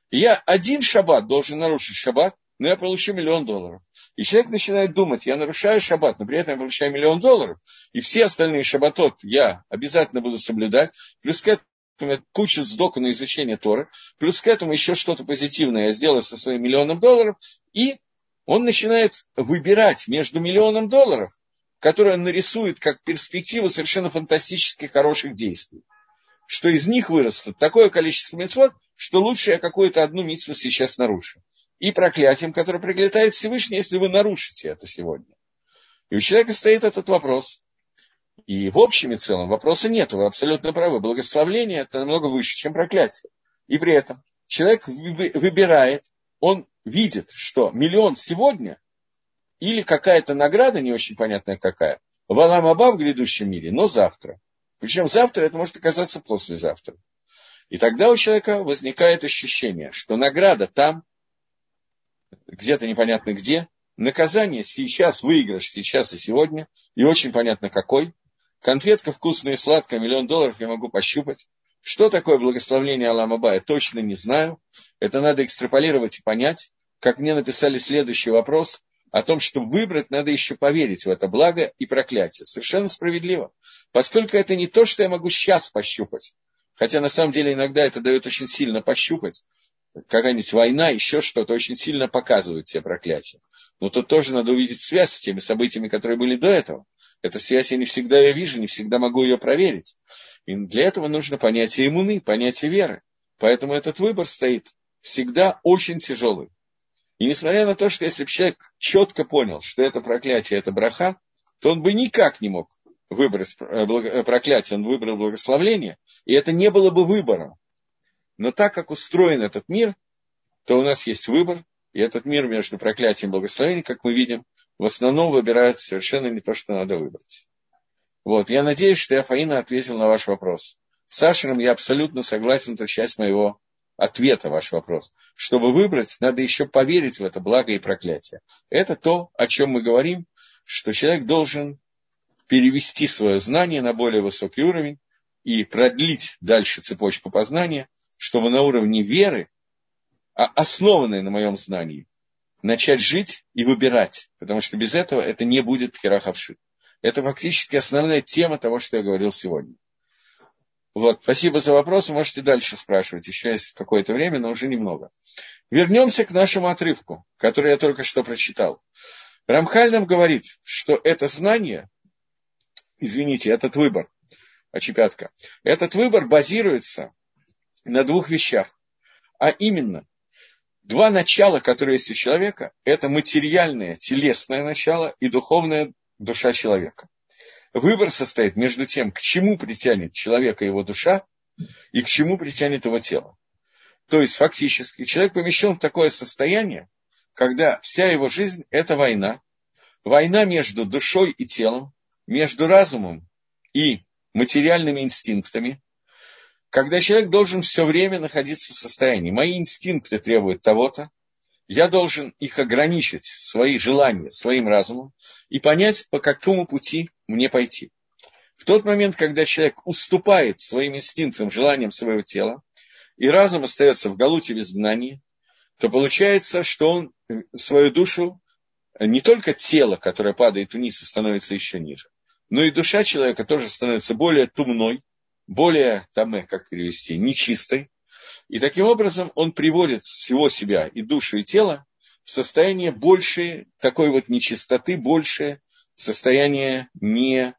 Я один шаббат должен нарушить шаббат, но я получу миллион долларов. И человек начинает думать, я нарушаю шаббат, но при этом я получаю миллион долларов, и все остальные шаббатот я обязательно буду соблюдать, плюс к этому кучу сдоку на изучение Торы, плюс к этому еще что-то позитивное я сделаю со своим миллионом долларов, и он начинает выбирать между миллионом долларов, которые он нарисует как перспективу совершенно фантастических хороших действий. Что из них вырастет такое количество мецвод, что лучше я какую-то одну митцву сейчас нарушу. И проклятием, которое приглядает Всевышний, если вы нарушите это сегодня. И у человека стоит этот вопрос. И в общем и целом вопроса нет, вы абсолютно правы. Благословление это намного выше, чем проклятие. И при этом человек выбирает, он видит, что миллион сегодня или какая-то награда, не очень понятная какая, в Аламаба в грядущем мире, но завтра. Причем завтра это может оказаться послезавтра. И тогда у человека возникает ощущение, что награда там, где-то непонятно где, наказание сейчас, выигрыш сейчас и сегодня, и очень понятно какой. Конфетка вкусная и сладкая, миллион долларов я могу пощупать. Что такое благословление Аламаба, я точно не знаю. Это надо экстраполировать и понять. Как мне написали следующий вопрос, о том, что выбрать, надо еще поверить в это благо и проклятие. Совершенно справедливо. Поскольку это не то, что я могу сейчас пощупать. Хотя на самом деле иногда это дает очень сильно пощупать. Какая-нибудь война, еще что-то очень сильно показывает те проклятия. Но тут тоже надо увидеть связь с теми событиями, которые были до этого. Эта связь я не всегда ее вижу, не всегда могу ее проверить. И для этого нужно понятие иммуны, понятие веры. Поэтому этот выбор стоит всегда очень тяжелый. И несмотря на то, что если бы человек четко понял, что это проклятие, это браха, то он бы никак не мог выбрать э, э, проклятие, он выбрал благословление, и это не было бы выбором. Но так как устроен этот мир, то у нас есть выбор, и этот мир между проклятием и благословением, как мы видим, в основном выбирают совершенно не то, что надо выбрать. Вот, я надеюсь, что я, Фаина, ответил на ваш вопрос. С Сашером я абсолютно согласен, это часть моего ответа, ваш вопрос. Чтобы выбрать, надо еще поверить в это благо и проклятие. Это то, о чем мы говорим, что человек должен перевести свое знание на более высокий уровень и продлить дальше цепочку познания, чтобы на уровне веры, а основанной на моем знании, начать жить и выбирать, потому что без этого это не будет пхерахавши. Это фактически основная тема того, что я говорил сегодня. Вот, спасибо за вопрос, можете дальше спрашивать, еще есть какое-то время, но уже немного. Вернемся к нашему отрывку, который я только что прочитал. Рамхаль нам говорит, что это знание, извините, этот выбор, очепятка, этот выбор базируется на двух вещах, а именно два начала, которые есть у человека, это материальное, телесное начало и духовная душа человека. Выбор состоит между тем, к чему притянет человека его душа и к чему притянет его тело. То есть фактически человек помещен в такое состояние, когда вся его жизнь – это война. Война между душой и телом, между разумом и материальными инстинктами, когда человек должен все время находиться в состоянии. Мои инстинкты требуют того-то, я должен их ограничить, свои желания, своим разумом, и понять, по какому пути мне пойти. В тот момент, когда человек уступает своим инстинктам, желаниям своего тела, и разум остается в галуте в изгнании, то получается, что он свою душу, не только тело, которое падает вниз и становится еще ниже, но и душа человека тоже становится более тумной, более, там, как перевести, нечистой. И таким образом он приводит всего себя, и душу, и тело, в состояние большей, такой вот нечистоты, большее состояние не,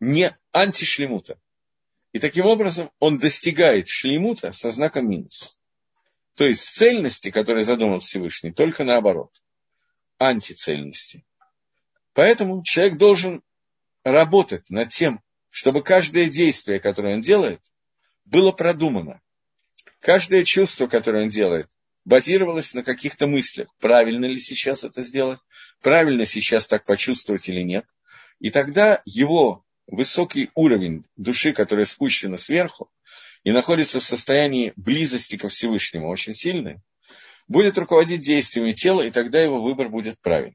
не антишлемута. И таким образом он достигает шлемута со знаком минус. То есть цельности, которые задумал Всевышний, только наоборот. Антицельности. Поэтому человек должен работать над тем, чтобы каждое действие, которое он делает, было продумано. Каждое чувство, которое он делает, базировалось на каких-то мыслях. Правильно ли сейчас это сделать? Правильно сейчас так почувствовать или нет? И тогда его высокий уровень души, которая спущена сверху и находится в состоянии близости ко Всевышнему, очень сильной, будет руководить действиями тела, и тогда его выбор будет правильным.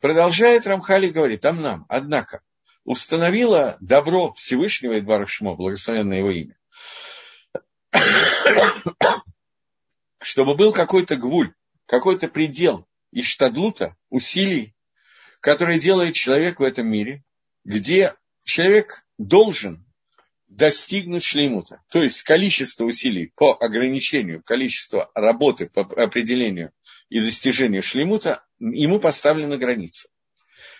Продолжает Рамхали говорит, там нам, однако, установила добро Всевышнего Идбара Шмо, благословенное его имя, чтобы был какой-то гвуль, какой-то предел иштадлута, усилий, которые делает человек в этом мире, где человек должен достигнуть шлеймута. То есть количество усилий по ограничению, количество работы по определению и достижению шлеймута, ему поставлена граница.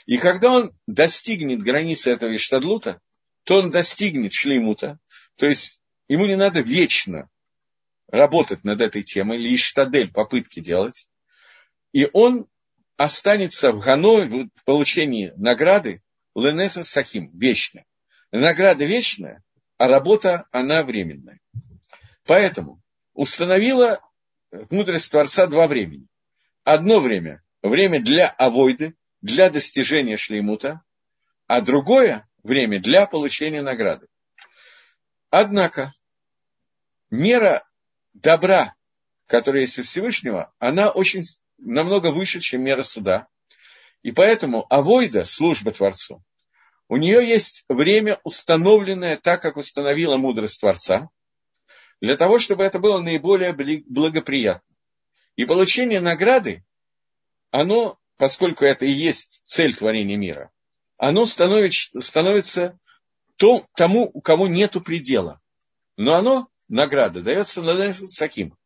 И когда он достигнет границы этого иштадлута, то он достигнет шлеймута, то есть ему не надо вечно работать над этой темой, или иштадель попытки делать, и он останется в Гано в получении награды Ленеса Сахим, вечная. Награда вечная, а работа, она временная. Поэтому установила мудрость Творца два времени. Одно время – время для авойды, для достижения шлеймута, а другое время для получения награды. Однако, мера добра, которая есть у Всевышнего, она очень намного выше, чем мера суда. И поэтому авойда, служба Творцу, у нее есть время, установленное так, как установила мудрость Творца, для того, чтобы это было наиболее благоприятно. И получение награды, оно, поскольку это и есть цель творения мира, оно становится, становится то, тому, у кого нету предела. Но оно, награда, дается таким,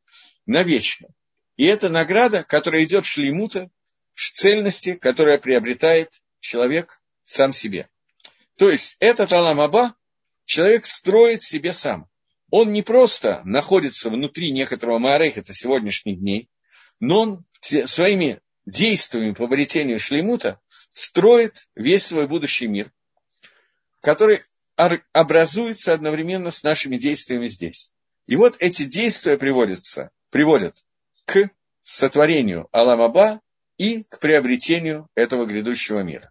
навечно. И это награда, которая идет в шлеймута, цельности, которая приобретает человек сам себе. То есть этот Аламаба человек строит себе сам. Он не просто находится внутри некоторого Маареха, это сегодняшних дней, но он своими действиями по обретению шлеймута строит весь свой будущий мир, который образуется одновременно с нашими действиями здесь. И вот эти действия приводятся, приводят к сотворению Аламаба и к приобретению этого грядущего мира.